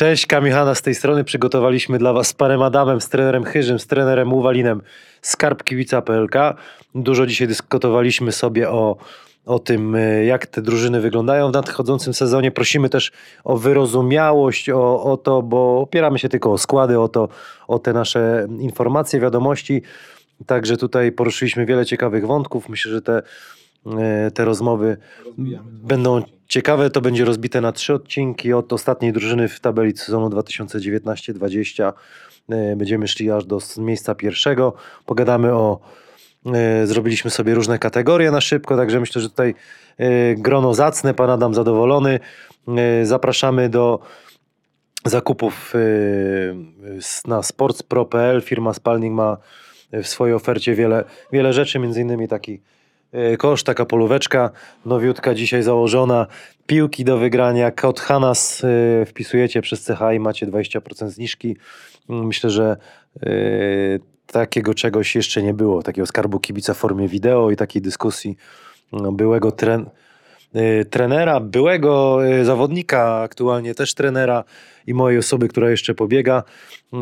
Cześć, Kamihana z tej strony. Przygotowaliśmy dla Was z panem Adamem, z trenerem Chyżym, z trenerem Uwalinem Skarb Kibica PLK. Dużo dzisiaj dyskutowaliśmy sobie o, o tym, y, jak te drużyny wyglądają w nadchodzącym sezonie. Prosimy też o wyrozumiałość, o, o to, bo opieramy się tylko o składy, o, to, o te nasze informacje, wiadomości. Także tutaj poruszyliśmy wiele ciekawych wątków. Myślę, że te, e, te rozmowy będą ciekawe. To będzie rozbite na trzy odcinki od ostatniej drużyny w tabeli sezonu 2019-20. E, Będziemy szli aż do miejsca pierwszego. Pogadamy o. e, Zrobiliśmy sobie różne kategorie na szybko, także myślę, że tutaj e, grono zacne, pan Adam zadowolony. Zapraszamy do zakupów na sportspro.pl. Firma Spalning ma w swojej ofercie wiele, wiele rzeczy, między innymi taki kosz, taka polóweczka nowiutka dzisiaj założona, piłki do wygrania, kod Hanas e, wpisujecie przez CH i macie 20% zniżki. Mm, Myślę, że e, takiego czegoś jeszcze nie było, takiego skarbu kibica w formie wideo i takiej dyskusji no, byłego tren, e, trenera, byłego e, zawodnika, aktualnie też trenera i mojej osoby, która jeszcze pobiega e,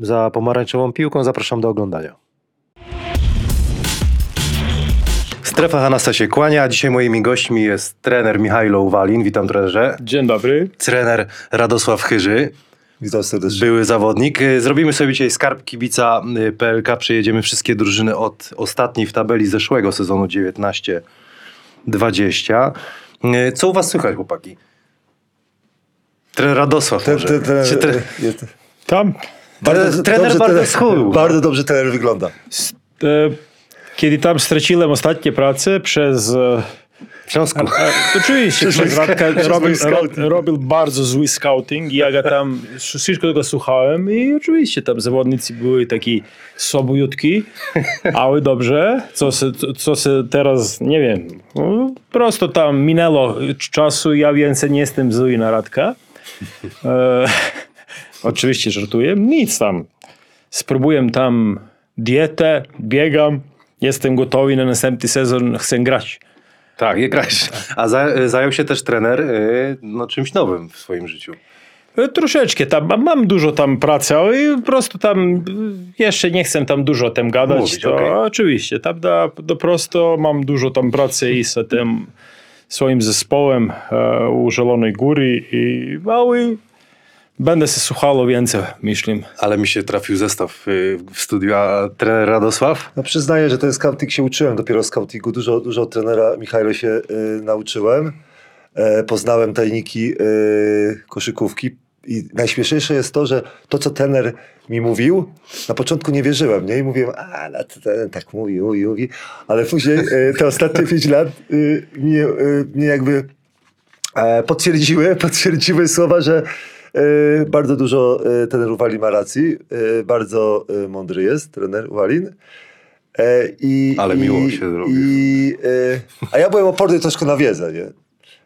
za pomarańczową piłką. Zapraszam do oglądania. Strefa Hanasa się kłania. Dzisiaj moimi gośćmi jest trener Michajlo Uwalin. Witam trenerze. Dzień dobry. Trener Radosław Chyży, Witam serdecznie. były zawodnik. Zrobimy sobie dzisiaj skarb kibica y, PLK. Przejedziemy wszystkie drużyny od ostatniej w tabeli zeszłego sezonu 19-20. Y, Co u was słychać, chłopaki? Trener Radosław Ten, ten, ten, Czy tre- Tam, Trener- trener bardzo schudł. Bardzo dobrze trener wygląda. e, kiedy tam straciłem ostatnie pracę przez... E, W Śląsku. e, oczywiście, przez Radka robił, robił bardzo zły scouting. Ja go tam wszystko tego słuchałem i oczywiście tam zawodnicy byli taki słabiutki, ale dobrze. Co się, co się teraz, nie wiem, no, prosto tam minęło czasu, ja więcej nie jestem zły na Radka. E, oczywiście żartuję. Nic tam. Spróbuję tam dietę, biegam, jestem gotowy na następny sezon, chcę grać. Tak, je grałeś. A za, zajął się też trener y, no, czymś nowym w swoim życiu. E, Troszeczkę tam, mam- dużo tam pracy, ale po prostu tam e, jeszcze nie chcę tam dużo o tym gadać. Mówić, to okej. oczywiście, tam da, do prosto mam dużo tam pracy i z tym swoim zespołem e, u Zielonej Góry i ale będę się słuchał więcej, myślę. Ale mi się trafił zestaw y, w studiu, a trener Radosław? No przyznaję, że ten scouting się uczyłem dopiero scoutingu. Dużo, dużo od trenera Michajlo się y, nauczyłem. E, poznałem tajniki y, koszykówki. I najśmieszniejsze jest to, że to, co trener mi mówił, na początku nie wierzyłem, nie? I mówiłem, a, no, ten tak mówi, mówi, mówi. Ale później y, te ostatnie pięć lat y, mnie, y, mnie jakby e, potwierdziły, potwierdziły słowa, że bardzo dużo e, trener Uwalin ma racji. E, bardzo e, mądry jest trener Uwalin. E, i, Ale i, miło się zrobi. I, e, a ja byłem oporny troszkę na wiedzę, nie?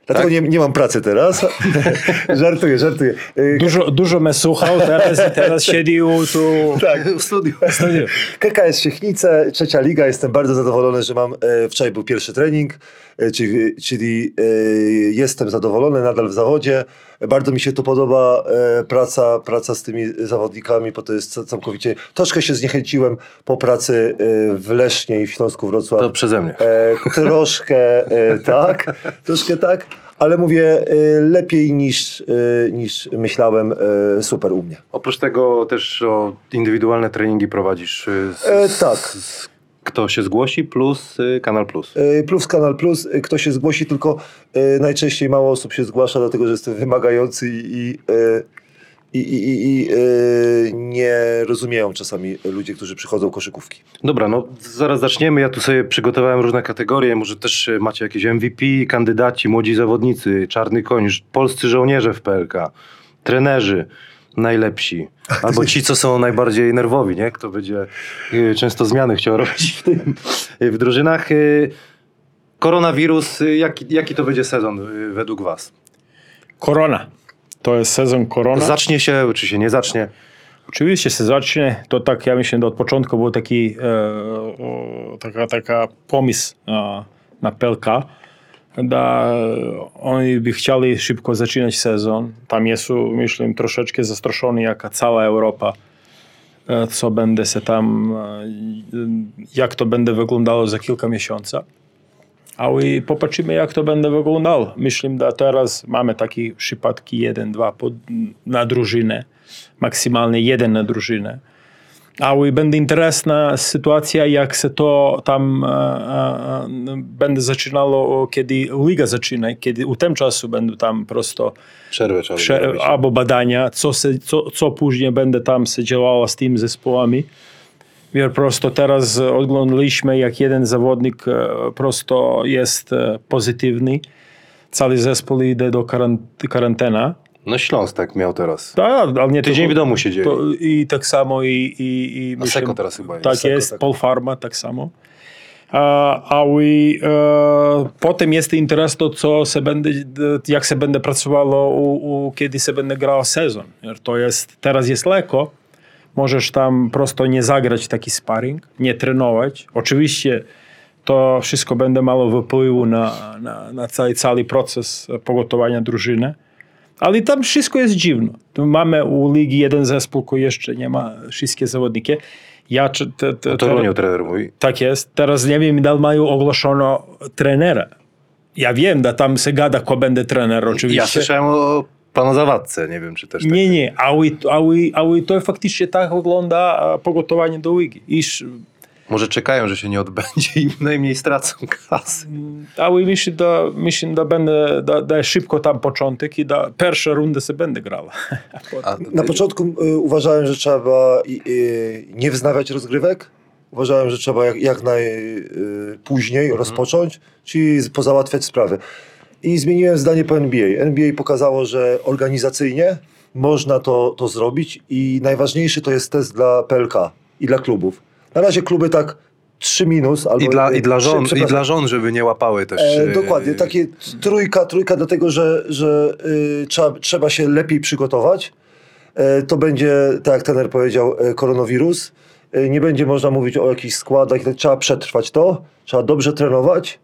Dlatego Tak? nie, nie mam pracy teraz. żartuję, żartuję. E, Dużo, dużo mnie słuchał, teraz, teraz siedził tu. tak. w studiu. KKS Siechnice, trzecia liga. Jestem bardzo zadowolony, że mam. E, wczoraj był pierwszy trening, e, czyli, czyli e, jestem zadowolony nadal w zawodzie. Bardzo mi się tu podoba e, praca, praca z tymi zawodnikami, bo to jest ca- całkowicie. Troszkę się zniechęciłem po pracy e, w Lesznie i w Śląsku Wrocław. To przeze mnie. E, troszkę e, tak, troszkę tak, ale mówię e, lepiej niż, e, niż myślałem. E, super u mnie. Oprócz tego też o indywidualne treningi prowadzisz. Z, E, tak. Z, kto się zgłosi, plus y, Kanal Plus. E, Plus Kanal Plus, e, kto się zgłosi, tylko najczęściej mało osób się zgłasza, dlatego że jestem wymagający i, i, i, i, nie rozumieją czasami ludzie, którzy przychodzą koszykówki. Dobra, no zaraz zaczniemy. Ja tu sobie przygotowałem różne kategorie. Może też y, macie jakieś MVP, kandydaci, młodzi zawodnicy, czarny koń, polscy żołnierze w PLK, trenerzy najlepsi. Albo ci, co są najbardziej nerwowi, nie? Kto będzie y, często zmiany chciał robić w, tym, y, w drużynach. Y, Koronawirus, jaki, jaki to będzie sezon według was? Korona. To jest sezon korona. Zacznie się, czy się nie zacznie? Oczywiście się zacznie. To tak, ja myślę, od początku był taki, e, o, taka, taka pomysł e, na PLK, da oni by chcieli szybko zaczynać sezon. Tam jest, myślę, troszeczkę zastraszony jaka cała Europa. E, Co będzie się tam, e, jak to będzie wyglądało za kilka miesięcy. Ale popatrzymy, jak to będzie wyglądało. Myślę, że teraz mamy takie przypadki 1-2 pod- na drużynę, maksymalnie jeden na drużynę. Ale będzie interesna sytuacja, jak się to tam e, e, e, będzie zaczynało, kiedy liga zaczyna, kiedy u tym czasu będą tam prosto Przerwę prze, albo badania, co, se, co, co później będzie tam się działało z tymi zespołami. My prosto teraz oglądaliśmy, jak jeden zawodnik prosto jest pozytywny. Cały zespół idzie do karant- karantena. No Śląsk tak miał teraz. Tak, ale nie Tydzień tylko- w domu siedzieli. to, I tak samo i... i, i Na Seko teraz chyba jest. Tak Seko, jest, tak. Polfarma tak samo. A, ale e, potem jest interes to, co se będzie, jak się będzie pracowało, u, u, kiedy się będzie grał sezon. To jest, teraz jest lekko, możesz tam prosto nie zagrać taki sparring, nie trenować. Oczywiście to wszystko będzie miało wpływu na, na, na cały, cały proces pogotowania drużyny. Ale tam wszystko jest dziwne. Tu mamy u ligi jeden zespół, który jeszcze nie ma wszystkie zawodniki. Ja, te, te, To Roniu trener mój. tak jest. Teraz nie wiem, dal mają ogłoszono trenera. Ja wiem, da tam się gada, kto będzie trener, oczywiście. Ja słyszałem o panu Zawadce, nie wiem czy też tak. Nie, nie, ale, ale, ale to faktycznie tak wygląda pogotowanie do ligi. Iż, Może czekają, że się nie odbędzie i najmniej stracą kasy. ale myślę, da, myślę, da będzie da, da szybko tam początek i da pierwsza runda się będzie grała. A, Na początku y, uważałem, że trzeba y, y, nie wznawiać rozgrywek. Uważałem, że trzeba jak, jak najpóźniej rozpocząć, czyli pozałatwiać sprawy. I zmieniłem zdanie po NBA. NBA pokazało, że organizacyjnie można to, to zrobić i najważniejszy to jest test dla PLK i dla klubów. Na razie kluby tak 3 minus albo I dla, i, dla żon, I przepraszam, dla żon, żeby nie łapały też. E, e, dokładnie, takie trójka, trójka dlatego, że, że y, trzeba, trzeba się lepiej przygotować. E, to będzie, tak jak trener powiedział, e, koronawirus. E, nie będzie można mówić o jakichś składach, i tak trzeba przetrwać to, trzeba dobrze trenować.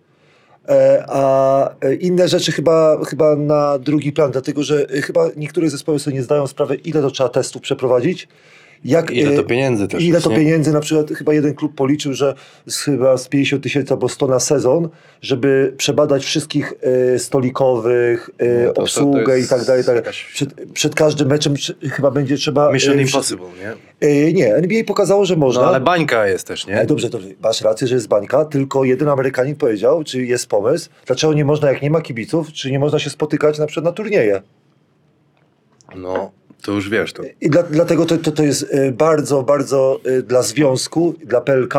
E, a e, inne rzeczy chyba, chyba na drugi plan, dlatego że e, chyba niektóre zespoły sobie nie zdają sprawy, ile to trzeba testów przeprowadzić. Jak, Ile to pieniędzy też Ile jest, to nie? pieniędzy, na przykład chyba jeden klub policzył, że z, chyba z 50 tysięcy albo 100 na sezon, żeby przebadać wszystkich e, stolikowych, e, No to- to- to obsługę i tak dalej. i tak dalej. jakaś- Przed, przed każdym meczem chyba będzie trzeba... Mission e, Impossible, nie? E, nie, NBA pokazało, że można. No ale bańka jest też, nie? Ale dobrze, dobrze, masz rację, że jest bańka, tylko jeden Amerykanin powiedział, czy jest pomysł, dlaczego nie można, jak nie ma kibiców, czy nie można się spotykać na przykład na turnieje. No, to już wiesz. To. I dla, dlatego to, to, to jest e, bardzo, bardzo e, dla związku, dla PLK,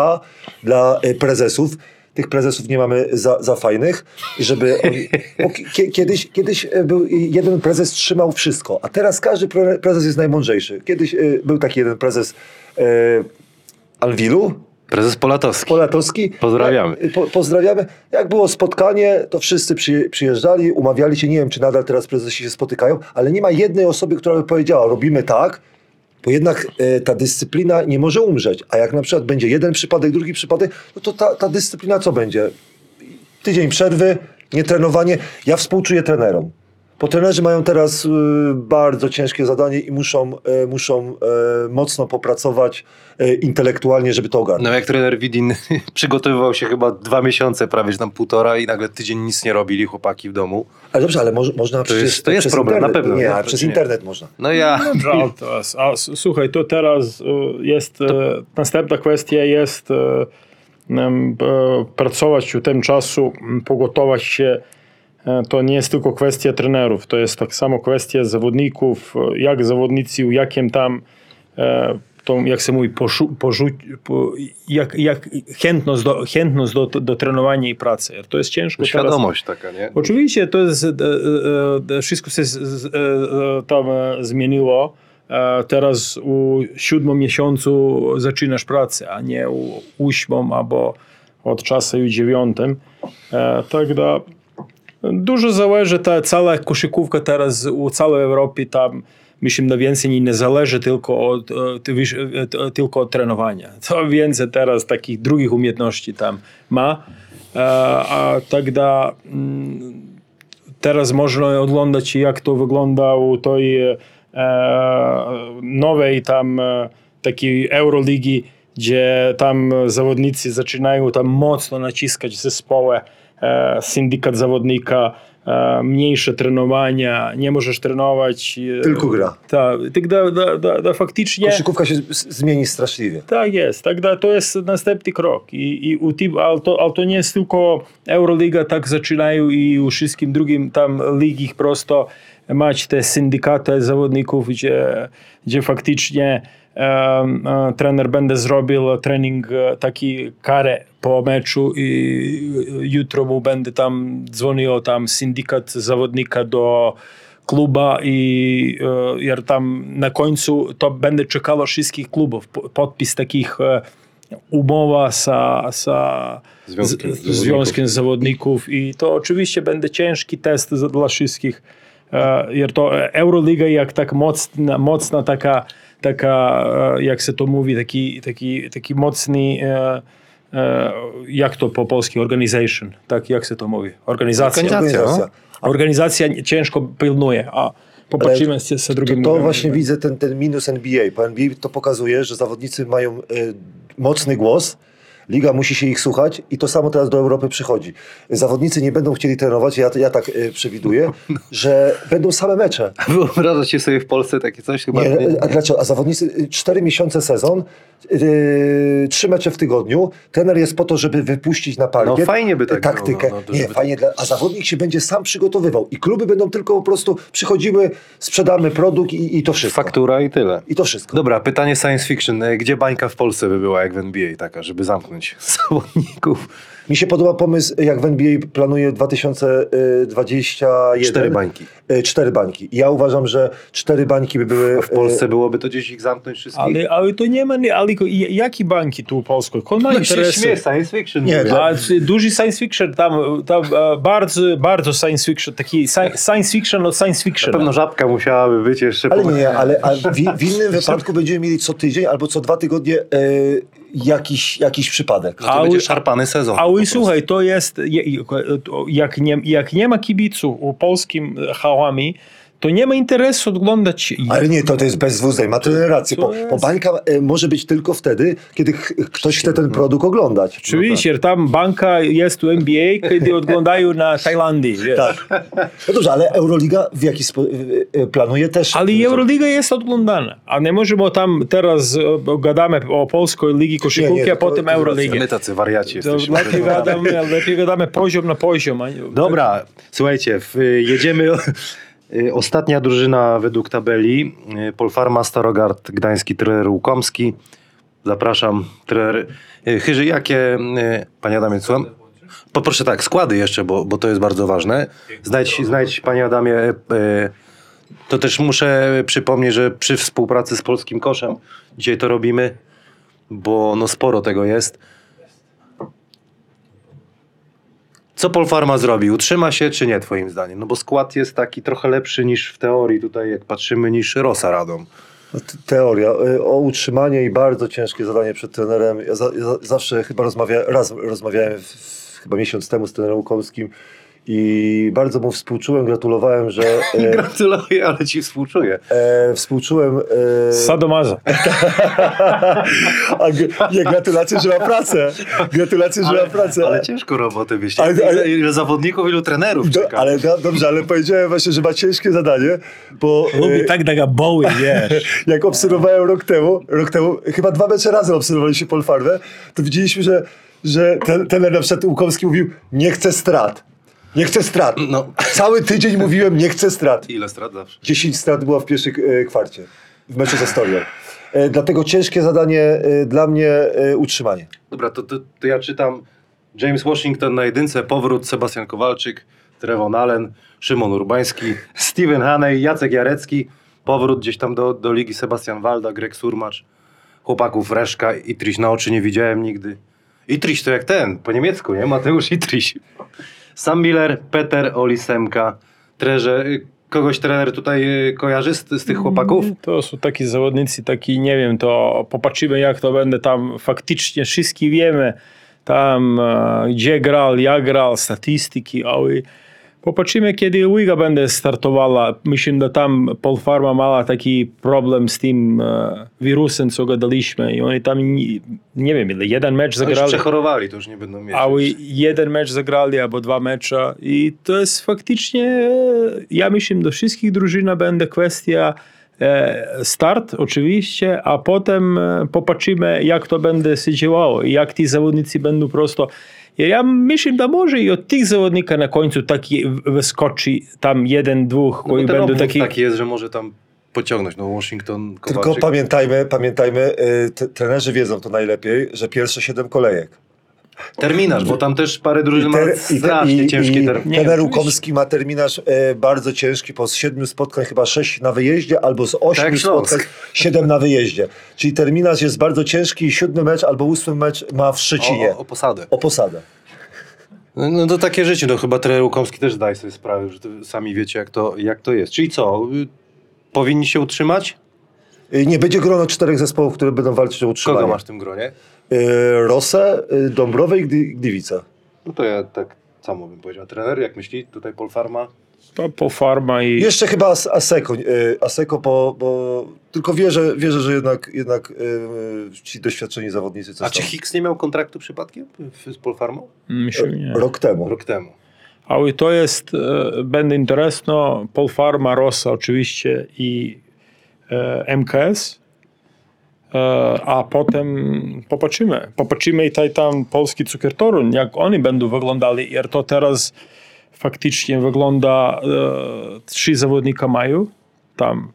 dla e, prezesów. Tych prezesów nie mamy za, za fajnych, żeby kiedyś, kiedyś był jeden prezes trzymał wszystko, a teraz każdy pre- prezes jest najmądrzejszy. Kiedyś był taki jeden prezes Alwilu, Prezes Polatowski. Polatowski. Pozdrawiamy. Jak, po, pozdrawiamy. Jak było spotkanie, to wszyscy przy, przyjeżdżali, umawiali się. Nie wiem, czy nadal teraz prezesi się spotykają, ale nie ma jednej osoby, która by powiedziała, robimy tak, bo jednak e, ta dyscyplina nie może umrzeć. A jak na przykład będzie jeden przypadek, drugi przypadek, no to ta, ta dyscyplina co będzie? Tydzień przerwy, nietrenowanie. Ja współczuję trenerom. Bo trenerzy mają teraz y, bardzo ciężkie zadanie i muszą, y, muszą y, mocno popracować y, intelektualnie, żeby to ogarnąć. No jak trener Widin przygotowywał się chyba dwa miesiące, prawie że tam półtora i nagle tydzień nic nie robili chłopaki w domu. Ale dobrze, ale moż, można przecież... jest- to jest przez problem, na internet. pewno, Nie, przez Nie. internet można. No ja... To jest- a słuchaj, to teraz e, jest, e, następna kwestia jest e, pracować u tym czasu, pogotować się. E, To nie jest tylko kwestia trenerów, to jest tak samo kwestia zawodników, e, jak zawodnicy, jakim tam, e, tą, jak się mówi, poszu, porzu, po, jak, jak chętność, do, chętność do, do trenowania i pracy. To jest ciężko teraz. Świadomość taka, nie? Oczywiście to jest, wszystko się tam zmieniło. Teraz u siódmym miesiącu zaczynasz pracę, a nie u ósmym albo od czasu u dziewiątym. Tak da dużo zależy, ta cała koszykówka teraz u całej Europy tam myślę, że więcej nie zależy tylko od, e, ty wiesz, e, t- tylko od trenowania. To więcej teraz takich drugich umiejętności tam ma. E, a тогда mm, teraz można oglądać jak to wygląda u tej e, nowej tam e, takiej Euroligi, gdzie tam zawodnicy zaczynają tam mocno naciskać zespoły, e, syndykat zawodnika, e, mniejsze trenowania, nie możesz trenować. e, Tylko gra. Tak, тогда да, да, да, faktycznie... Koszykówka się z- zmieni straszliwie. Tak jest, тогда to jest następny krok. I, i u tym, ale, to, ale to nie jest tylko Euroliga, tak zaczynają i u wszystkim drugim tam ligi prosto mać te syndykaty zawodników, gdzie, gdzie faktycznie e, trener będzie zrobił trening e, taki karę po meczu i jutro mu będzie tam dzwonił tam syndykat zawodnika do kluba i e, jer tam na końcu to będzie czekało wszystkich klubów. Po- Podpis takich umowa sa, sa Związkiem z, związkiem zawodników i to oczywiście będzie ciężki test dla wszystkich. E, jer to Euroliga jak tak mocna, mocna taka, taka e, jak się to mówi, taki, taki, taki mocny e, jak to po polsku, organization, tak jak się to mówi, organizacja. Organizacja. Organizacja. Organizacja ciężko pilnuje, a popatrzymy z, z drugim. To właśnie widzę ten, ten minus NBA. Po NBA to pokazuje, że zawodnicy mają e, mocny głos, liga musi się ich słuchać i to samo teraz do Europy przychodzi. Zawodnicy nie będą chcieli trenować, ja, ja tak e, przewiduję, że będą same mecze. Wyobrażacie sobie w Polsce takie coś? Chyba Nie, a dlaczego? A zawodnicy, y, cztery miesiące sezon, yy, trzy mecze w tygodniu, trener jest po to, żeby wypuścić na parkiet No, fajnie by tak taktykę. no, no, nie, żeby- fajnie, a zawodnik się będzie sam przygotowywał i kluby będą tylko po prostu przychodziły, sprzedamy produkt i, i to wszystko. Faktura i tyle. I to wszystko. Dobra, pytanie science fiction. E, Gdzie bańka w Polsce by była jak w NBA taka, żeby zamknąć zawodników? Mi się podoba pomysł, jak w NBA planuje 2021. Cztery bańki. Y, Cztery bańki. Ja uważam, że cztery bańki by były... A w Polsce byłoby to gdzieś ich zamknąć wszystkich? Ale, ale to nie ma, ale jakie banki tu u Polsku? Kto ma No się interesy? śmieje, science fiction. Nie, A duży science fiction, tam, tam e, bardzo, bardzo science fiction, taki sci- science fiction od science Na fiction. pewno żabka musiałaby być jeszcze. Ale po- nie, ale, ale w, w innym wypadku będziemy mieli co tydzień albo co dwa tygodnie e, jakiś, jakiś przypadek. To A będzie szarpany sezon. A po ły, prostu. słuchaj, to jest, jak nie, jak nie ma kibiców u polskim hałami, to nie ma interesu oglądać. Ale nie, to, to jest bezwózej, ma tyle rację. To Bo, bo bańka e, może być tylko wtedy, kiedy ch, ktoś chce ten produkt oglądać. Oczywiście, tam banka jest u NBA, kiedy oglądają na Tajlandii. wiesz. Tak. No dobrze, ale Euroliga w jaki sposób planuje też. Ale Euroliga jest oglądana, a nie możemy tam teraz e, gadamy o polskiej ligi koszykówki, Nie, nie, a potem to Euroligi. My tacy wariaci jesteśmy. lepiej gadamy, lepiej gadamy poziom na poziom. a nie- Dobra, słuchajcie, w, jedziemy. Y, Ostatnia drużyna według tabeli. y, Polfarma, Starogard, Gdański, trener Łukomski. Zapraszam, trener y, Chyży. Jakie, panie Adamie, słucham? Poproszę tak, składy jeszcze, bo, bo to jest bardzo ważne. Znajdź, znajdź panie Adamie, to też muszę przypomnieć, że przy współpracy z Polskim Koszem dzisiaj to robimy, bo no sporo tego jest. Co Polfarma zrobi? Utrzyma się czy nie, twoim zdaniem? No bo skład jest taki trochę lepszy niż w teorii tutaj, jak patrzymy, niż Rosa Radom. No, Teoria e, o utrzymanie i bardzo ciężkie zadanie przed trenerem. Ja, za, ja zawsze chyba rozmawia, raz rozmawiałem w, chyba miesiąc temu z trenerem Łukomskim i bardzo mu współczułem, gratulowałem, że e, Gratuluję, ale ci współczuję. e, współczułem. E, Sadomazo. a, nie, gratulacje, że ma pracę. Gratulacje, że ma pracę. Ale ciężko robotę wieść. Ale- ale- Ile, ile zawodników, ilu trenerów Do, czeka. ale do, dobrze, ale powiedziałem właśnie, że ma ciężkie zadanie, bo Lubi e, tak daga boły, wiesz. jak obserwowałem rok temu, rok temu, chyba dwa mecze razem obserwowaliśmy Polfarmę, to widzieliśmy, że, że ten, ten na przykład Łukomski mówił, nie chcę strat. Nie chcę strat. No. Cały tydzień mówiłem, nie chcę strat. Ile strat zawsze? 10 strat było w pierwszej e, kwarcie w meczu ze Storią. E, dlatego ciężkie zadanie e, dla mnie utrzymanie. Dobra, to, to, to ja czytam James Washington na jedynce, powrót Sebastian Kowalczyk, Trevon Allen, Szymon Urbański, Steven Haney, Jacek Jarecki, powrót gdzieś tam do, do ligi Sebastian Walda, Greg Surmacz, chłopaków Reszka, Itriś na oczy nie widziałem nigdy. Itriś to jak ten, po niemiecku, nie? Mateusz Itriś. Sam Miller, Peter Olisemka, trenerze, y, kogoś trener tutaj y, kojarzy z, z tych chłopaków? To są taki zawodnicy, taki nie wiem, to popatrzymy jak to będzie tam faktycznie, wszyscy wiemy, tam e, gdzie grał, jak grał, statystyki, ale popatrzymy, kiedy liga będzie startowała. Myślę, że tam Polfarma mała taki problem z tym e, wirusem, co gadaliśmy i oni tam, nie, wiem, ile, jeden mecz No już zagrali. przechorowali, to już nie będą mieć. Ale jeden mecz zagrali albo dwa mecze i to jest faktycznie, e, ja myślę, do wszystkich drużyn będzie kwestia e, start oczywiście, a potem popatrzymy jak to będzie się działało i jak ci zawodnicy będą prosto ja myślę, że może i od tych zawodników na końcu taki wyskoczy tam jeden, dwóch, no, bo koji będą taki... taki jest, że może tam pociągnąć. No Washington, Tylko pamiętajmy, pamiętajmy, y, trenerzy wiedzą to najlepiej, że pierwsze siedem kolejek. Terminarz, bo tam też parę drużyn ma strasznie ciężkie i terminy. Nie, trener. Łukomski ma terminarz e, bardzo ciężki, po z siedmiu spotkań chyba sześć na wyjeździe, albo z ośmiu Tak spotkań siedem na wyjeździe. Czyli terminarz jest bardzo ciężki i siódmy mecz albo ósmy mecz ma w Szczecinie. O, o posadę. O posadę. No, no to takie życie, no chyba trener Łukomski też zdaje sobie sprawę, że sami wiecie jak to, jak to jest. Czyli co, powinni się utrzymać? Y, Nie będzie grono czterech zespołów, które będą walczyć o utrzymanie. Kogo masz w tym gronie? Y, Rosę, y, Dąbrowę i Gliwice. No to ja tak samo bym powiedział. Trener, jak myśli tutaj Polfarma? To po farma i... Jeszcze chyba As- Aseko, y, Aseko bo, bo tylko wierzę, wierzę że jednak, jednak y, ci doświadczeni zawodnicy co A czy. Hicks nie miał kontraktu przypadkiem z Polfarmą? Myślę, nie. Rok temu. Rok temu. Ale to jest, e, będzie interesno, Polfarma, Rosa oczywiście i MKS, e, a potem popatrzymy. Popatrzymy i taj tam polski cukiertorun, jak oni będą wyglądali, jer to teraz faktycznie wygląda, e, trzy zawodnika mają tam,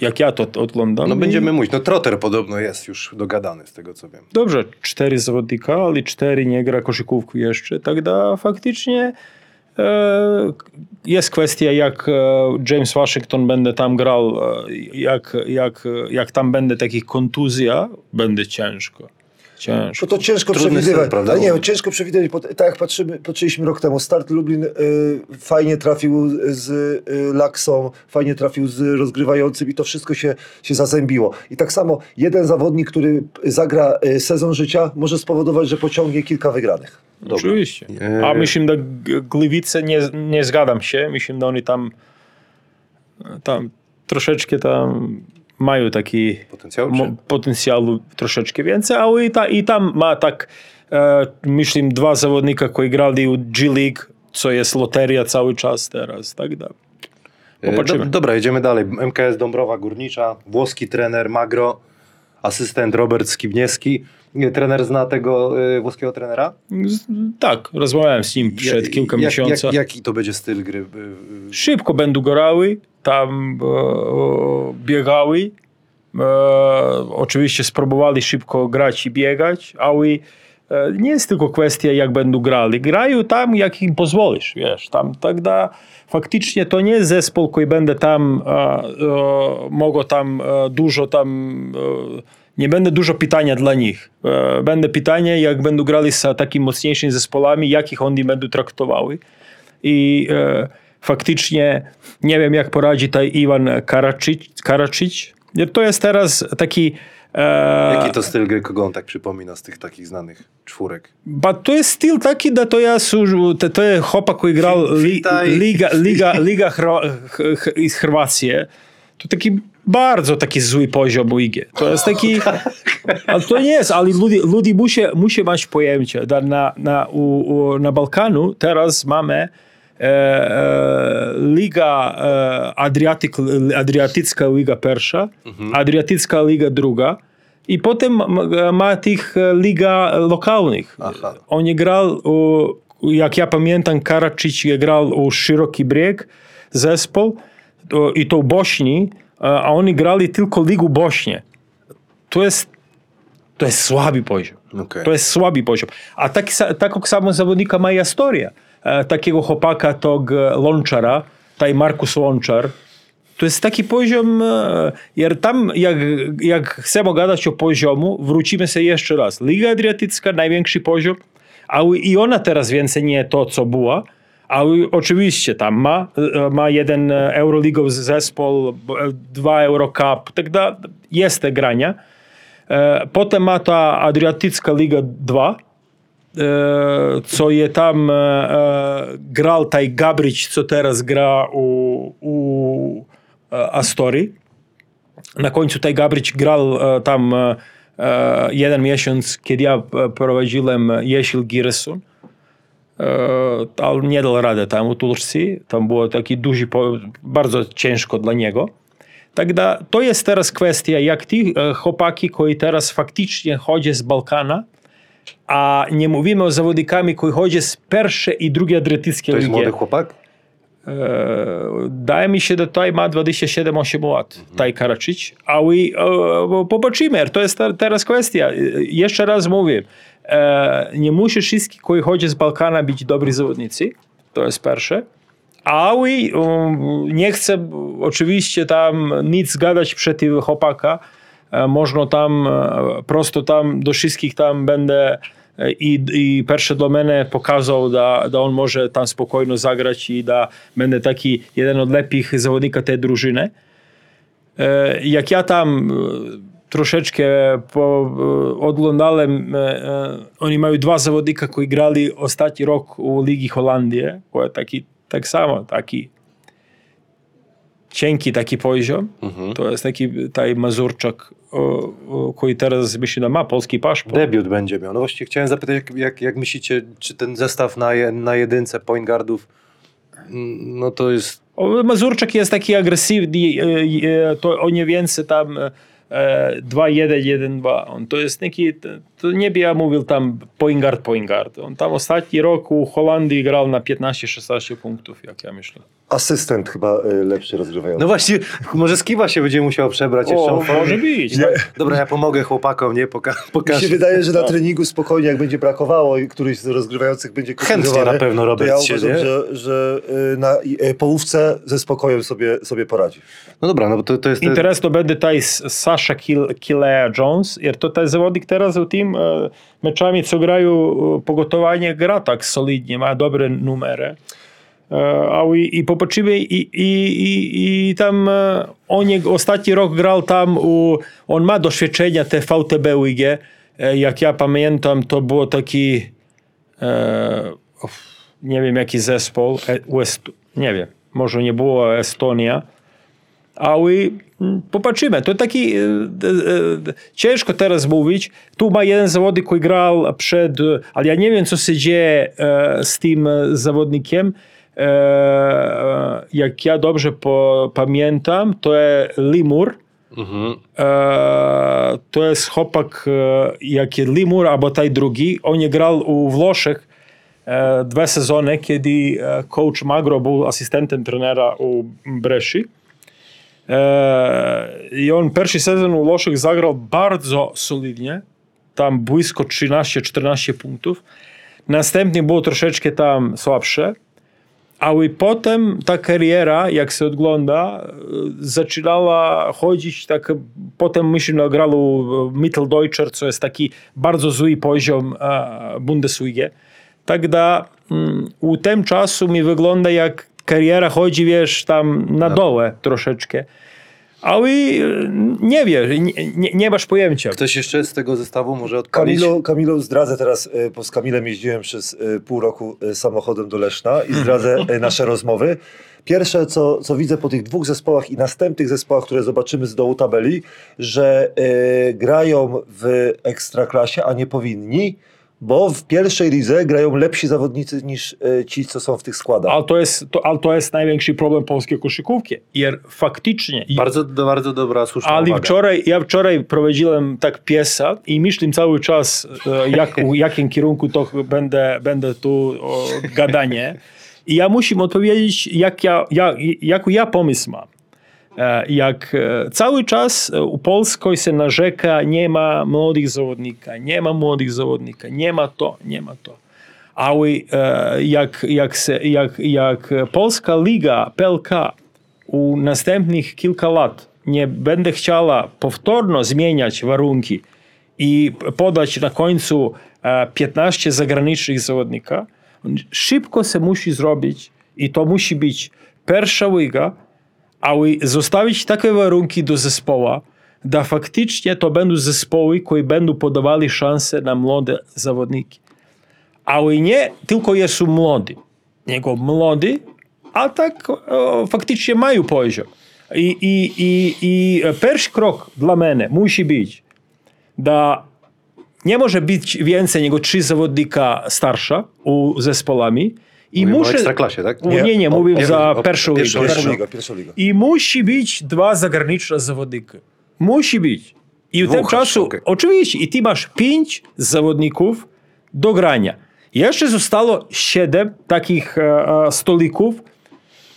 jak ja to oglądam. No i- będziemy mówić. No Trotter podobno jest już dogadany z tego co wiem. Dobrze, cztery zawodnika, ale cztery nie gra koszykówku jeszcze. Тогда faktycznie e, jest kwestia, jak e, James Washington będzie tam grał, e, jak, jak, jak tam będzie takich kontuzja, będzie ciężko. Ciężko. No to ciężko Trudny przewidywać. sen, prawda? Nie, ciężko przewidywać, tak jak patrzymy, patrzyliśmy rok temu, Start Lublin y, fajnie trafił z y, Laksą, fajnie trafił z rozgrywającym i to wszystko się, się zazębiło. I tak samo jeden zawodnik, który zagra y, sezon życia, może spowodować, że pociągnie kilka wygranych. Dobra. Oczywiście. A myślę, że Gliwice nie, nie zgadzam się. Myślę, że oni tam, tam troszeczkę tam mają taki Potencjał? mo- potencjału troszeczkę więcej, ale i, ta, i tam ma tak, e, myślę, dwa zawodnika, którzy grali u G-League, co jest loteria cały czas teraz, tak dalej. E, Popatrzymy. Do, dobra, jedziemy dalej. MKS Dąbrowa Górnicza, włoski trener Magro, asystent Robert Skibniewski Nie, Trener zna tego e, włoskiego trenera? Z- Tak, rozmawiałem z nim przed Jak- kilka jak, miesięcy. Jak, jaki to będzie styl gry? E, e, Szybko będą grały, tam e, biegały. E, oczywiście spróbowali szybko grać i biegać, ale e, nie jest tylko kwestia, jak będą grali. Grają tam, jak im pozwolisz, wiesz. Tam тогда faktycznie to nie jest zespół, który będzie tam, e, e, mogło tam e, dużo tam, e, nie będzie dużo pytania dla nich. E, będzie pytanie, jak będą grali z takimi mocniejszymi zespołami, jakich oni będą traktowały. I e, faktycznie nie wiem, jak poradzi tutaj Iwan Karacic. Karacic. To jest teraz taki. E, jaki to styl gry? Kogo on tak przypomina z tych takich znanych czwórek? Ba to jest styl taki, da to ja służu, to, to jest chłopak, który grał li. Liga, Liga, Liga Chro, ch, ch, Chorwacji. To taki bardzo taki zły poziom IG. To jest taki, ale to nie jest, ale ludzie, ludzie musi, musi mieć pojęcie, że na, na, u, u, na Balkanu teraz mamy e, e, Liga e, Adriatyk, Adriatycka Liga pierwsza, Adriatycka Liga druga i potem ma tych e, liga lokalnych. Aha. On grał, jak ja pamiętam, Karacic grał u Szeroki Brzeg zespół i to w Bośni, a oni grali tylko Ligу Bośnie. To jest, to jest słaby poziom. Okej. To jest słaby poziom. A tak, takiego samo zawodnika ma historia. E, takiego chłopaka to g- Lonczara, taj Markus Lonczar. To jest taki poziom, e, jer tam jak, jak chcemy gadać o poziomu, wrócimy się jeszcze raz. Liga Adriatycka, największy poziom, ale i ona teraz więcej nie to, co była, ale oczywiście tam ma, ma jeden Euroligowy zespół, dwa Eurocup, tak da, jest te grania. E, Potem ma ta Adriatycka Liga 2, e, co je tam e, grał taj Gabrić, co teraz gra u, u Astorii. Na końcu taj Gabrić grał tam jeden miesiąc, kiedy ja prowadziłem Jeśil Giresun. E, ale nie dał rady tam u Turcji. Tam było taki duży, po, bardzo ciężko dla niego. Тогда to jest teraz kwestia, jak ci e, chłopaki, którzy teraz faktycznie chodzą z Balkana, a nie mówimy o zawodnikami, którzy chodzą z pierwszej i drugiej adriatyckiej To jest ligi. młody chłopak? E, Daje mi się, że tutaj ma 27-8 lat, taj Karačić, ale e, popatrzymy, jer to jest te- teraz kwestia. E, Jeszcze raz mówię, e, nie musi wszystkich, którzy chodzą z Balkana być dobrzy zawodnicy, to jest pierwsze. Ale um, nie chcę oczywiście tam nic gadać przeciw chłopaka. E, Można tam e, prosto tam do wszystkich tam będę e, i, i pierwsze dla mnie pokazał, da, da on może tam spokojno zagrać i da będę taki jeden od lepszych zawodnika tej drużyny. E, Jak ja tam e, troszeczkę po, e, oglądałem, e, oni mają dwa zawodnika, którzy grali ostatni rok u Ligi Holandii, to taki, tak samo, taki cienki taki poziom. To jest taki taj Mazurczak, o, o, który teraz myślę, że ma polski paszport. Debiut będzie miał. No właśnie chciałem zapytać, jak, jak, jak myślicie, czy ten zestaw na, je, na jedynce point guardów, no to jest O, Mazurczak jest taki agresywny, e, to o nie więcej tam e, 2-1, 1-2. On to jest taki, to- nie by ja mówił tam point guard, point guard. On tam ostatni rok u Holandii grał na 15-16 punktów, jak ja myślę. Asystent chyba y, lepszy rozgrywający. No właśnie, może Skiba się będzie musiał przebrać jeszcze. O, formie. może być. I tak, Dobra, ja pomogę chłopakom, nie? Poka Mi się pokażę. wydaje, że na treningu spokojnie, jak będzie brakowało i któryś z rozgrywających będzie Chętnie na pewno Robert ja się, uważam, nie? że, że y, na y, połówce ze spokojem sobie, sobie poradzi. No dobra, no bo to, to jest... Interes to będzie taj Sasha Kilea Jones, jer to taj zawodnik teraz u tim e, meczami, co grają e, pogotowanie, gra tak solidnie, ma dobre numery. E, ale i, i popatrzymy i, i, i, i tam on je, ostatni rok grał tam u, on ma doświadczenia te VTB jak ja pamiętam to było taki nie wiem jaki zespół, West, nie wiem, może nie było Estonia, ale mm, popatrzymy. To taki e, e, e, ciężko teraz mówić. Tu ma jeden zawodnik, który grał przed, ale ja nie wiem, co się dzieje e, z tym zawodnikiem. E, e, jak ja dobrze po, pamiętam, to jest Limur. Mhm. To jest chłopak, jak jest Limur, albo taj drugi. On je grał u Włoszech e, dwa sezony, kiedy coach Magro był asystentem trenera u Breši. E, I on pierwszy sezon u Włoszech zagrał bardzo solidnie. Tam blisko 13-14 punktów. Następnie było troszeczkę tam słabsze. Ale potem ta kariera, jak się ogląda, e, zaczynała chodzić tak, potem myślę, że grał u Mitteldeutscher, co jest taki bardzo zły poziom e, Bundesliga. Тогда mm, u tym czasu mi wygląda jak kariera chodzi, wiesz, tam na dole troszeczkę. Ale e, nie wiesz, nie, nie, nie masz pojęcia. Ktoś jeszcze z tego zestawu może odpalić? Kamilu, Kamilu zdradzę teraz, y, bo z Kamilem jeździłem przez y, pół roku y, samochodem do Leszna i zdradzę nasze rozmowy. Pierwsze, co, co widzę po tych dwóch zespołach i następnych zespołach, które zobaczymy z dołu tabeli, że y, grają w ekstraklasie, a nie powinni, bo w pierwszej lidze grają lepsi zawodnicy niż y, ci, co są w tych składach. Ale to jest, to, ale to jest największy problem polskiej koszykówki. Jer faktycznie Bardzo, bardzo dobra, słuszna Ale uwaga. wczoraj, ja wczoraj prowadziłem tak piesa i myślę cały czas, e, jak, w jakim kierunku to będę, będę tu o, gadanie. I ja muszę odpowiedzieć, jak ja, ja, jak ja pomysł mam. E, Jak e, cały czas e, u Polskiej się narzeka, nie ma młodych zawodnika, nie ma młodych zawodnika, nie ma to, nie ma to. Ale jak, jak, jak, jak Polska Liga, PLK u następnych kilka lat nie będę chciała powtórno zmieniać warunki i podać na końcu e, 15 zagranicznych zawodnika, szybko się musi zrobić i to musi być pierwsza liga, ali zostawić takie warunki do zespoła, da faktycznie to będą zespoły, które będą podawali szanse na młode zawodniki. Ale nie tylko są młody, nego młody, a tak o, faktycznie mają poziom. I, i, i, i pierwszy krok dla mnie musi być, da nie może być więcej niż trzy zawodnika starsza u zespołami, i Mówimy o muszę, ekstraklasie, tak? Nie, nie, nie o- mówię o- za o- pierwszą pierwszą ligę. Pierwszą. liga. I musi być dwa zagraniczne zawodniki. Musi być. I w tym czasu, okej. oczywiście, i ty masz pięć zawodników do grania. Jeszcze zostało siedem takich e, e, stolików,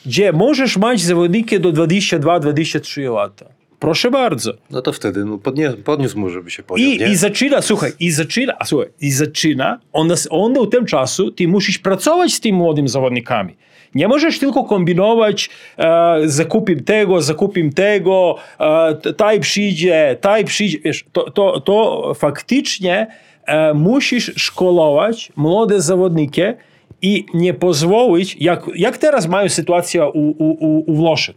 gdzie możesz mieć zawodniki do 22-23 lata. Proszę bardzo. No to wtedy no, podnie, podniósł mu, żeby się podniósł, I, nie? I zaczyna, słuchaj, i zaczyna, słuchaj, i zaczyna, on, on u tym czasu, ty musisz pracować z tymi młodymi zawodnikami. Nie możesz tylko kombinować, e, zakupim tego, zakupim tego, e, taj przyjdzie, taj przyjdzie. Wiesz, to, to, to faktycznie e, musisz szkolować młode zawodniki i nie pozwolić, jak, jak teraz mają sytuację u, u, u, u Włoszek.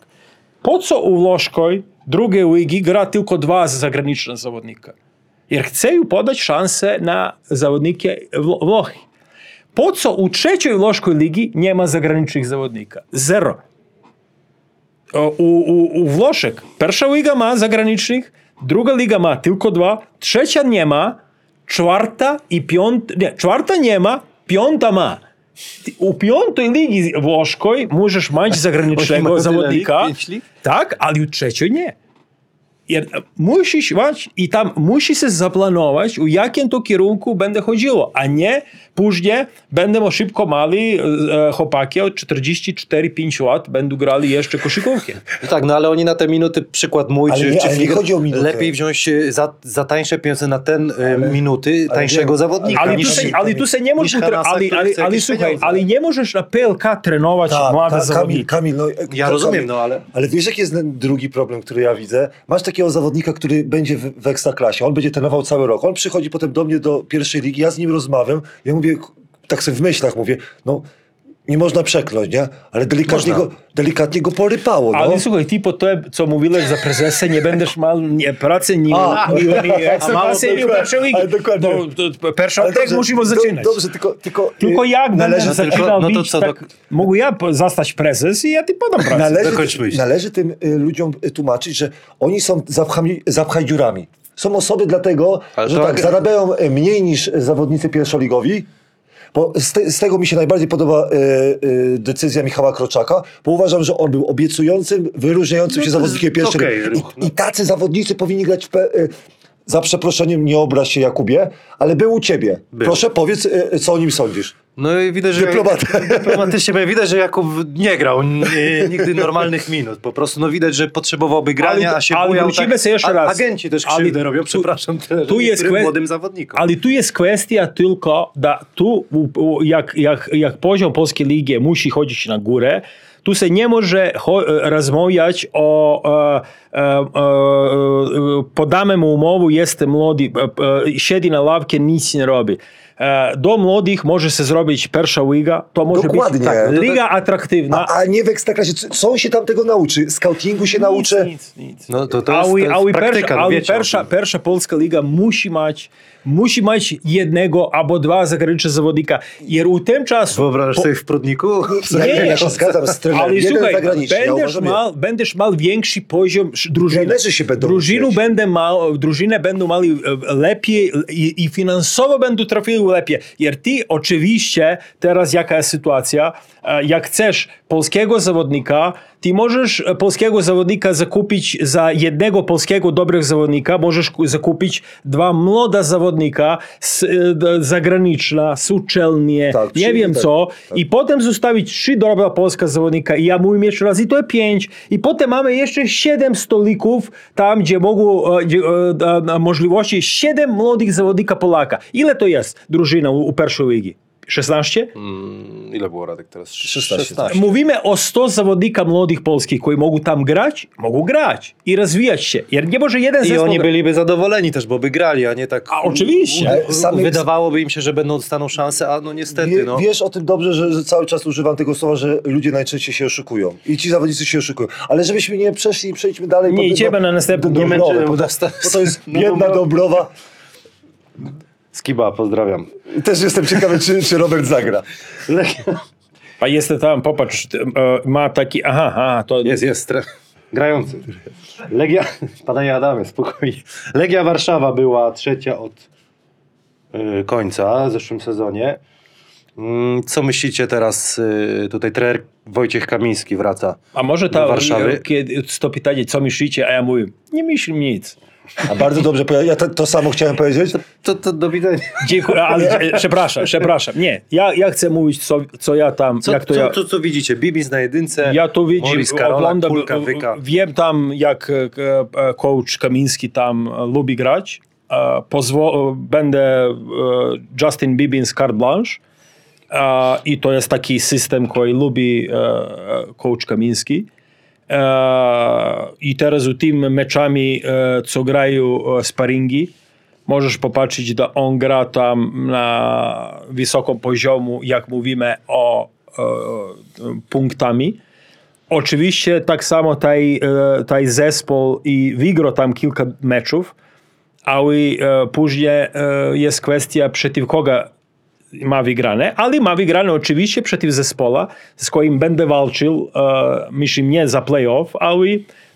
Co u Włoszkoj drugiej ligi gra tylko dwa zagraniczne zawodnika? Jer chcą podać szansę na zawodniki Wło- Włochy. Po co u trzeciej Włoszkoj ligi nie ma zagranicznych zawodnika? Zero. U, u, u Włoszek pierwsza liga ma zagranicznych, druga liga ma tylko dwa, trzecia nie ma, czwarta i piąta, nie, czwarta ma. U piątej ligi włoskiej możesz mają zagranicznego zawodnika. Tak, ale u trzeciej nie. Jer musisz mać i tam musi się zaplanować, u jakim to kierunku będzie chodziło, a nie później będą szybko mali e, chłopaki od 44-5 lat będą grali jeszcze koszykówkę. No tak, no ale oni na te minuty, przykład mój, Ale czy, nie- czy ale nie chodzi o minutę. lepiej wziąć e, za, za tańsze pieniądze na ten e, minuty tańszego wiem, zawodnika. Ale tu, niż, se, ale tu se nie możesz, ale, ale, ale, słuchaj, ale nie możesz na PLK trenować młode tak, Kamil. Kamil, no, Ja to- rozumiem, Kamil, no ale... Ale wiesz, jaki jest ten drugi problem, który ja widzę? Masz takiego zawodnika, który będzie w, w ekstraklasie, on będzie trenował cały rok. On przychodzi potem do mnie do pierwszej ligi, ja z nim rozmawiam, ja mówię, tak sobie w myślach mówię, no nie można przekląć, nie? Ale delikatnie, Można. go, delikatnie go porypało, no. Ale słuchaj, ty po tym, co mówiłeś za prezesa, nie będziesz miał nie, pracy, nie, A, nie, nie, nie a nie pierwszej ligi. ale dokładnie. No, to Ale tak dobrze, musimy do- zaczynać. Dobrze, tylko... Tylko, Tylko jak należy, będę no tylko- zaczynał no to co, tak, do- mógł ja zostać prezes i ja ty podam pracę. należy, należy tym y, ludziom y, tłumaczyć, że oni są zapchami, zapchaj dziurami. Są osoby dlatego, Ale że to tak, ag- zarabiają y, mniej niż zawodnicy pierwszoligowi. Bo z, te, z tego mi się najbardziej podoba y, y, decyzja Michała Kroczaka, bo uważam, że on był obiecującym, wyróżniającym się No to zawodnikiem ruch, no. I, I tacy zawodnicy powinni grać w... Pe, y, za przeproszeniem, nie obraź się Jakubie, ale był u ciebie. Był. Proszę, powiedz, y, co o nim sądzisz. No i widać, że... Dyplomat. Dyplomatycznie, bo widać, że Jakub nie grał e, nigdy normalnych minut. Po prostu no widać, że potrzebowałby grania, Ale- a się ale bujał wrócimy tak, sobie jeszcze raz. Agenci też Ale krzywdę robią, tu- przepraszam, tyle, tu jest młodym zawodnikom. Ale tu jest kwestia tylko, da, tu u- u- jak, jak, jak poziom polskiej ligi musi chodzić na górę, tu się nie może cho- rozmawiać o e, e, e, e, podamy mu umowę, jest młody, e, e, siedzi na ławce, nic nie robi. E, do młodych może się zrobić pierwsza liga, to może Dokładnie. być tak, To liga attraktywna. A, a nie w ekstraklasie. Co- się tam tego nauczy? Scoutingu się nauczy? Nic, nic. No to, to a jest, to u- jest a praktyka, pierwsza, no a mieć, musi mieć jednego albo dwa zagraniczne zawodnika. Jer u tym czasu... Wyobrażasz po- sobie w Prudniku? Ja, Nie, ja się zgadzam z trenerem. ale słuchaj, będziesz, mal, będziesz miał większy poziom drużyny. Trenerzy się będą Drużynu uczyć. będę mał, drużynę będą mieli e, lepiej i, i finansowo będą trafili lepiej. Jer ty oczywiście, teraz jaka jest sytuacja, jak chcesz polskiego zawodnika, ty możesz e, polskiego zawodnika zakupić za jednego polskiego dobrego zawodnika, możesz ku- zakupić dwa młoda zawodnika z, e, zagraniczna, z uczelnie, Tak, nie wiem tak, co, tak. i potem zostawić trzy dobra polska zawodnika i ja mój mieć razy to jest pięć i potem mamy jeszcze siedem stolików tam, gdzie mogą, e, gdzie, e, e, możliwości siedem młodych zawodnika Polaka. Ile to jest drużyna u, u pierwszej ligi? 16? Mm, ile było Radek teraz? 16. Mówimy o 100 zawodnika młodych polskich, którzy mogą tam grać, mogą grać i rozwijać się. Jer nie może jeden I zespół... oni byliby zadowoleni też, bo by grali, a nie tak... A oczywiście. Sami- Wydawałoby im się, że będą dostaną szansę, a no niestety, Wie, no. Wiesz o tym dobrze, że, cały czas używam tego słowa, że ludzie najczęściej się oszukują. I ci zawodnicy się oszukują. Ale żebyśmy nie przeszli, przejdźmy dalej. Nie idziemy na następny- nie męczymy, bo, to- jest no, biedna no. Skiba, pozdrawiam. Też jestem ciekawy, czy, czy Robert zagra. A jest tam, popatrz, e, ma taki, aha, aha, to Jest, jest. Grający. Legia, panie Adamie, spokojnie. Legia Warszawa była trzecia od y, końca w zeszłym sezonie. Mm, Co myślicie teraz? y, Tutaj trener Wojciech Kamiński wraca. A może do ta, Warszawy. kiedy to pytanie, co myślicie, a ja mówię, nie myślę nic. A bardzo dobrze, ja to, to samo chciałem powiedzieć. To, to do widzenia. Dziękuję, ale przepraszam, przepraszam. Nie, ja, ja chcę mówić, co, co ja tam, Co, jak to co, ja... co, co widzicie? Bibis na jedynce. Ja to widzę, oglądam, Kulka, Wyka. wiem tam, jak e, e, coach Kamiński tam e, lubi grać. Pozwo- będę Justin Bibbins carte blanche. I to jest taki system, który lubi coach Kamiński. E, I teraz u tym meczami, e, co grają e, sparingi, możesz popatrzeć, że on gra tam na wysokim poziomu, jak mówimy o punktami. Oczywiście tak samo taj, taj zespół i wygrał tam kilka meczów, ale później jest kwestia przeciw kogo ma wygrane, ale ma wygrane oczywiście przeciw zespoła, z którym będę walczył, e, myślę nie za playoff, ale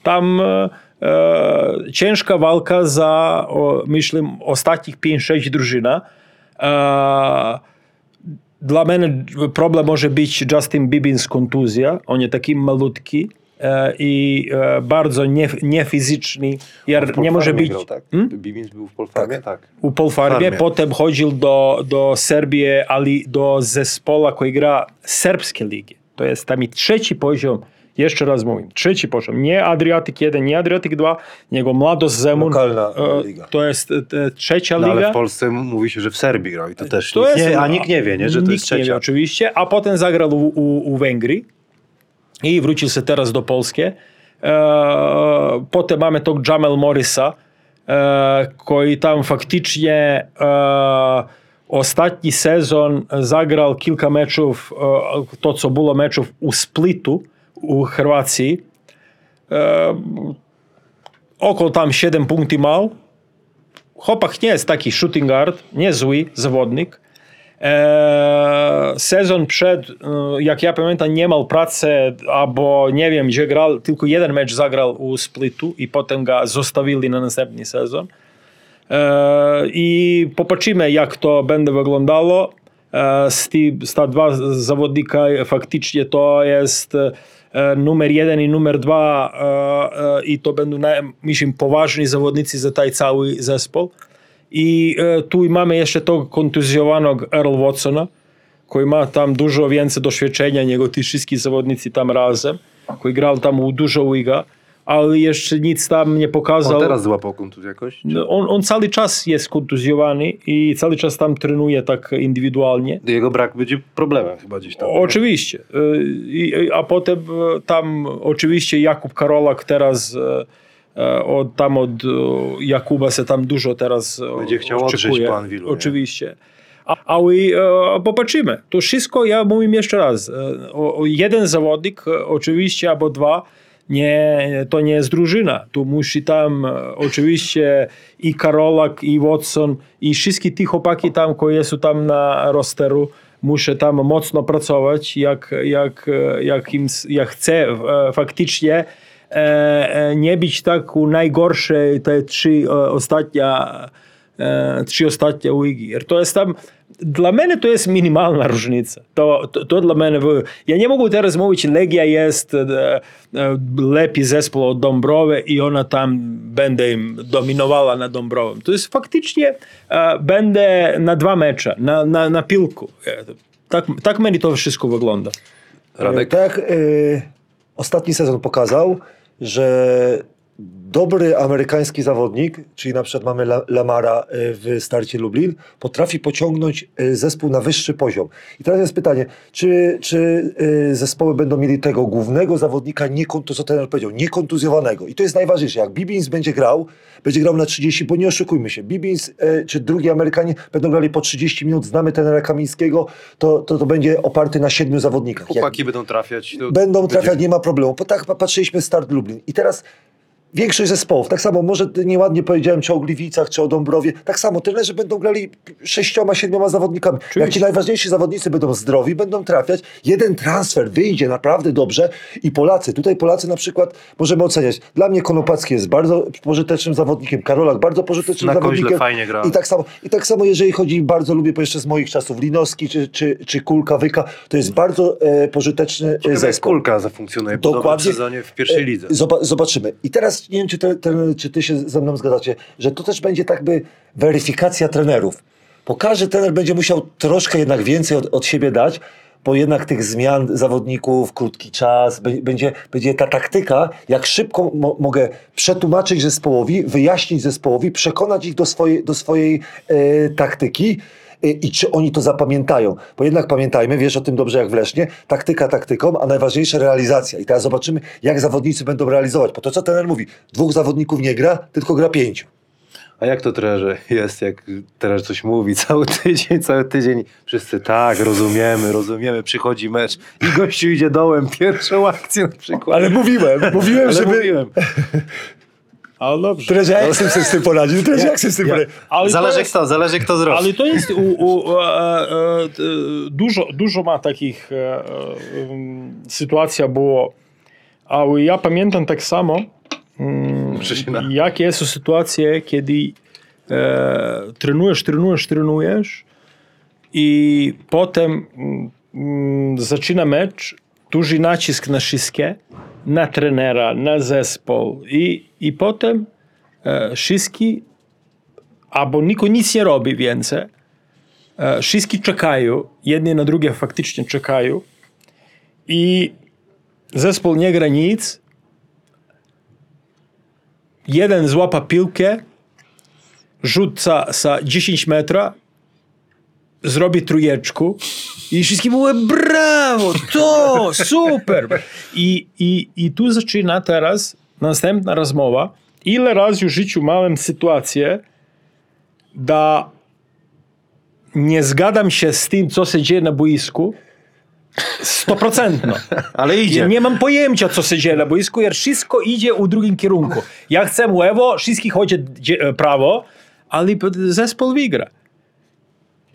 tam e, e, ciężka walka za, o, myślę, ostatnich 5-6 drużyna. E, dla mnie problem może być Justin Bibbins kontuzja. On jest taki malutki i e, bardzo nie, niefizyczny. Nie może być Grał, tak? Bibins był w Polfarmie? Tak. u Polfarbie, Farmie. potem chodził do, do Serbii, ale do zespoła, który gra serbskie ligi. To jest tam i trzeci poziom, jeszcze raz mówię, trzeci poziom, nie Adriatyk 1, nie Adriatyk 2, jego Mladost Zemun, Lokalna e, liga. to jest e, trzecia No, ale liga. w Polsce mówi się, że w Serbii grał i to też To nikt, jest- nie, a nikt nie wie, nie, że to jest nie wie trzecia. oczywiście, a potem zagrał u, u, u Węgrii i wrócił się teraz do Polski. E, potem mamy to Jamel Morrisa, e, który tam faktycznie e, ostatni sezon zagrał kilka meczów, to co było meczów u Splitu u. E, około tam 7 punktów mał. Chłopak nie jest taki shooting guard, nie zły zawodnik. E, sezon przed, e, jak ja pamiętam, nie miał pracy, albo nie wiem, gdzie grał, tylko jeden mecz zagrał u Splitu i potem go zostawili na następny sezon. E, I popatrzymy, jak to będzie wyglądało. E, z, ty, z ta dwa zawodnika faktycznie to jest e, numer jeden i numer dwa e, i to będą, myślę, poważni zawodnicy za ten cały zespół. I e, tu mamy jeszcze to kontuzjowanego Earl Watsona, który ma tam dużo więcej doświadczenia niż ci wszyscy zawodnicy tam razem, który grał tam u dużo liga, ale jeszcze nic tam nie pokazał. On teraz złapał kontuzję jakoś? No, On, on cały czas jest kontuzjowany i cały czas tam trenuje tak indywidualnie. Jego brak będzie problemem chyba gdzieś tam. Oczywiście. I- A potem y, tam oczywiście Jakub Karolak teraz y, od, tam od y, Jakuba się tam dużo teraz y, Będzie chciał odżyć Anwilu, nie? Oczywiście. A- Ale e, popatrzymy. To wszystko, ja mówię jeszcze raz, e, o, o jeden zawodnik, e, oczywiście, albo dwa, nie, to nie jest drużyna. Tu musi tam e, oczywiście i Karolak, i Watson, i wszystkie te chłopaki tam, które są tam na rosteru, muszę tam mocno pracować, jak, jak, e, jak, im, jak chcę e, faktycznie e, e, nie być tak u najgorszej te trzy e, ostatnia e, trzy ostatnie ligi. To jest tam, dla mnie to jest minimalna różnica. To, to, to dla mnie, w- ja nie mogę teraz mówić, Legia jest e, e, lepiej zespół od Dąbrowy i ona tam będzie im dominowała na Dąbrowym. To jest faktycznie, e, będę na dwa mecze, na, na, na piłku. E, Tak, tak mnie to wszystko wygląda. Radek? Tak, y, ostatni sezon pokazał, że dobry amerykański zawodnik, czyli na przykład mamy La- Lamara y, w starcie Lublin, potrafi pociągnąć y, zespół na wyższy poziom. I teraz jest pytanie, czy, czy y, zespoły będą mieli tego głównego zawodnika, nie, to co trener powiedział, niekontuzjowanego. I to jest najważniejsze. Jak Bibins będzie grał, będzie grał na 30, bo nie oszukujmy się, Bibins czy drugi Amerykanie będą grali po 30 minut, znamy trenera Kamińskiego, to, to, to będzie oparty na siedmiu zawodnikach. Jak Chłopaki będą trafiać. To będą będzie- trafiać, nie ma problemu. Bo tak patrzyliśmy start Lublin. I teraz Większość zespołów, tak samo, może nieładnie powiedziałem, czy o Gliwicach, czy o Dąbrowie, tak samo trenerzy będą grali sześcioma, siedmioma zawodnikami. Jak ci najważniejsi zawodnicy będą zdrowi, będą trafiać, jeden transfer wyjdzie naprawdę dobrze i Polacy, tutaj Polacy na przykład możemy oceniać. Dla mnie Konopacki jest bardzo pożytecznym zawodnikiem, Karolak bardzo pożytecznym Na koźle zawodnikiem. fajnie gra. I tak samo, I tak samo, jeżeli chodzi, bardzo lubię, jeszcze z moich czasów, Linowski czy, czy, czy Kulka, Wyka, to jest bardzo e, pożyteczny e, Ciekawe, zespół. Kulka zafunkcjonuje Dokładnie. sezonie w pierwszej lidze. E, Zoba- zobaczymy. I teraz nie wiem, czy, te, te, czy ty się ze mną zgadzacie, że to też będzie tak by weryfikacja trenerów. Bo każdy trener będzie musiał troszkę jednak więcej od, od siebie dać, bo jednak tych zmian zawodników, krótki czas, będzie, będzie ta taktyka, jak szybko mo- mogę przetłumaczyć zespołowi, wyjaśnić zespołowi, przekonać ich do swojej, do swojej e, taktyki i czy oni to zapamiętają. Bo jednak pamiętajmy, wiesz o tym dobrze jak w Lesznie, taktyka taktyką, a najważniejsze realizacja. I teraz zobaczymy, jak zawodnicy będą realizować. Bo to, co trener mówi, dwóch zawodników nie gra, tylko gra pięciu. A jak to trenerze jest, jak trener coś mówi cały tydzień, cały tydzień wszyscy tak, rozumiemy, rozumiemy, przychodzi mecz i gościu idzie dołem, pierwszą akcję na przykład. Ale mówiłem, mówiłem, Ale żeby... mówiłem. Ale dobrze. Trenerze, jak chcę sobie z tym poradzić? Trenerze, jak chcę z tym Ja- poradzić? Ale Zależy jest- kto, zależy kto zrobi. Ale to jest u, u, e, e, e, dużo, dużo ma takich em, sytuacja było, ale ja pamiętam tak samo, na... jakie są sytuacje, kiedy e, trenujesz, trenujesz, trenujesz i potem mm, mm, zaczyna mecz, duży nacisk na wszystkie, na trenera, na zespół. I, i potem e, wszyscy albo nikt nic nie robi więcej, e, wszyscy czekają, jedni na drugie faktycznie czekają. I zespół nie gra nic, jeden złapa piłkę, rzuca za 10 metra, zrobi trójeczku i wszyscy mówią brawo, to, super. I, i, I tu zaczyna teraz następna rozmowa. Ile razy w życiu miałem sytuację, da nie zgadzam się z tym, co się dzieje na boisku, stoprocentno. Ale idzie. Ja nie mam pojęcia, co się dzieje na boisku, jer wszystko idzie u drugim kierunku. Ja chcę lewo, wszystkich chodzi e, prawo, ale zespół wygra.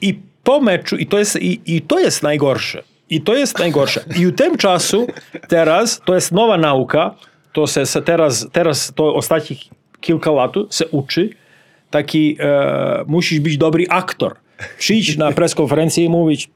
I po meczu, i to jest, i, i to jest najgorsze. I to jest najgorsze. I w tym czasu teraz, to jest nowa nauka, to się, się teraz, teraz, to ostatnich kilka lat się uczy, taki, e, musisz być dobry aktor. Przyjść na preskonferencję i mówić,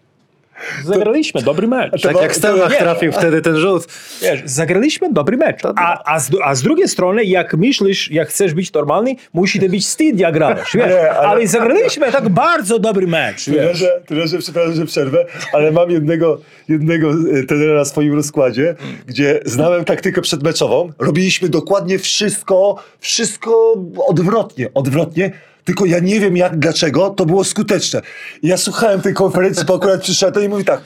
zagraliśmy dobry mecz. Tak jak Stelmach trafił wtedy ten rzut. Wiesz, zagraliśmy dobry mecz. A, a, z, a z drugiej strony, jak myślisz, jak chcesz być normalny, musi to być wstyd, jak grałeś, wiesz. Nie, ale- ale... zagraliśmy tak bardzo dobry mecz, wiesz. Trenerze, trenerze, przepraszam, że przerwę, ale mam jednego, jednego e, trenera na swoim rozkładzie, gdzie znałem taktykę przedmeczową. Robiliśmy dokładnie wszystko, wszystko odwrotnie, odwrotnie. Tylko ja nie wiem jak, dlaczego to było skuteczne. Ja słuchałem tej konferencji, bo akurat przyszedłem i mówi tak,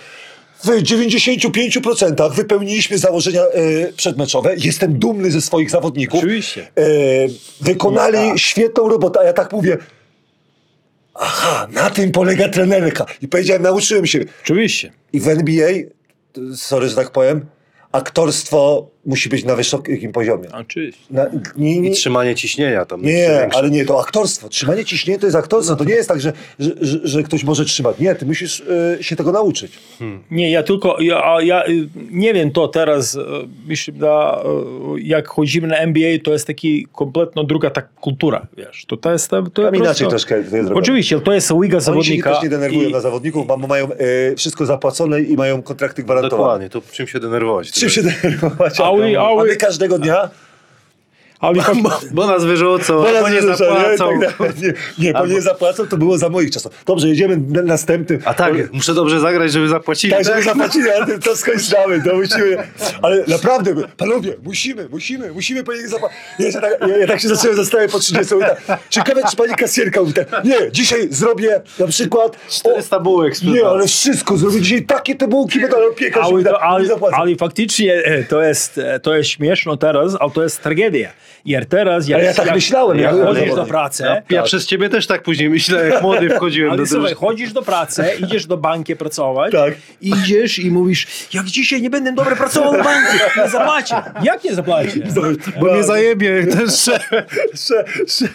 w 95% wypełniliśmy założenia e, przedmeczowe. Jestem dumny ze swoich zawodników. Oczywiście. E, wykonali świetną robotę, a ja tak mówię, aha, na tym polega trenerka. I powiedziałem, nauczyłem się. Oczywiście. I w NBA, sorry, że tak powiem, aktorstwo musi być na wysokim poziomie. Oczywiście. Na, nie, I nie, trzymanie ciśnienia tam. nie, większe. ale nie, to aktorstwo. Trzymanie ciśnienia to jest aktorstwo. To nie jest tak, że, że, że, że ktoś może trzymać. Nie, ty musisz e, się tego nauczyć. Nie, ja tylko, ja, a ja y, nie wiem to teraz, y, myślę, da, y, jak chodzimy na NBA, to jest taki kompletno druga tak kultura, wiesz. To, to jest, to, to Tam jest inaczej prosto- troszkę to jest. Oczywiście, to jest liga Oni się zawodnika. też nie denerwują i- na zawodników, bo mają e, wszystko zapłacone i mają kontrakty gwarantowane. Dokładnie, to czym się denerwować? Czym się denerwować? A Ауди, Ауди. А ти кажеш дека година? Ale fak- Bo nas wyrzucą, Bo nas bo nie wyrzucą, zapłacą. Nie, tak dalej. nie, nie bo Albo- nie zapłacą, to było za moich czasów. Dobrze, jedziemy na następnym. A tak, muszę dobrze zagrać, żeby zapłacili. Tak, żeby zapłacili, ale to skończymy, to musimy. Ale naprawdę, panowie, musimy, musimy, musimy po nich zapłacić. Ja, tak, ja, ja tak się zacząłem zastanawiać po 30 i tak, ciekawe, czy pani kasjerka mówi tak, nie, dzisiaj zrobię na przykład... 400 bułek sprzedam. Nie, ale wszystko, zrobię dzisiaj takie te bułki, ale piekarz ale, ale, ale faktycznie e, to jest, e, to jest śmieszno teraz, ale to jest tragedia. Jer teraz, jak, Ale ja tak jak, myślałem, jak ja byłem chodzisz do pracy, Ja przez ciebie też tak później myślałem, jak młody wchodziłem ale do słuchaj, drużyny. chodzisz do pracy, idziesz do banki pracować, Tak. idziesz i mówisz, jak dzisiaj nie będę dobrze pracował w banku, nie zapłacię. Jak nie zapłacię? Bo mnie zajebie ten szef. Sze, sze.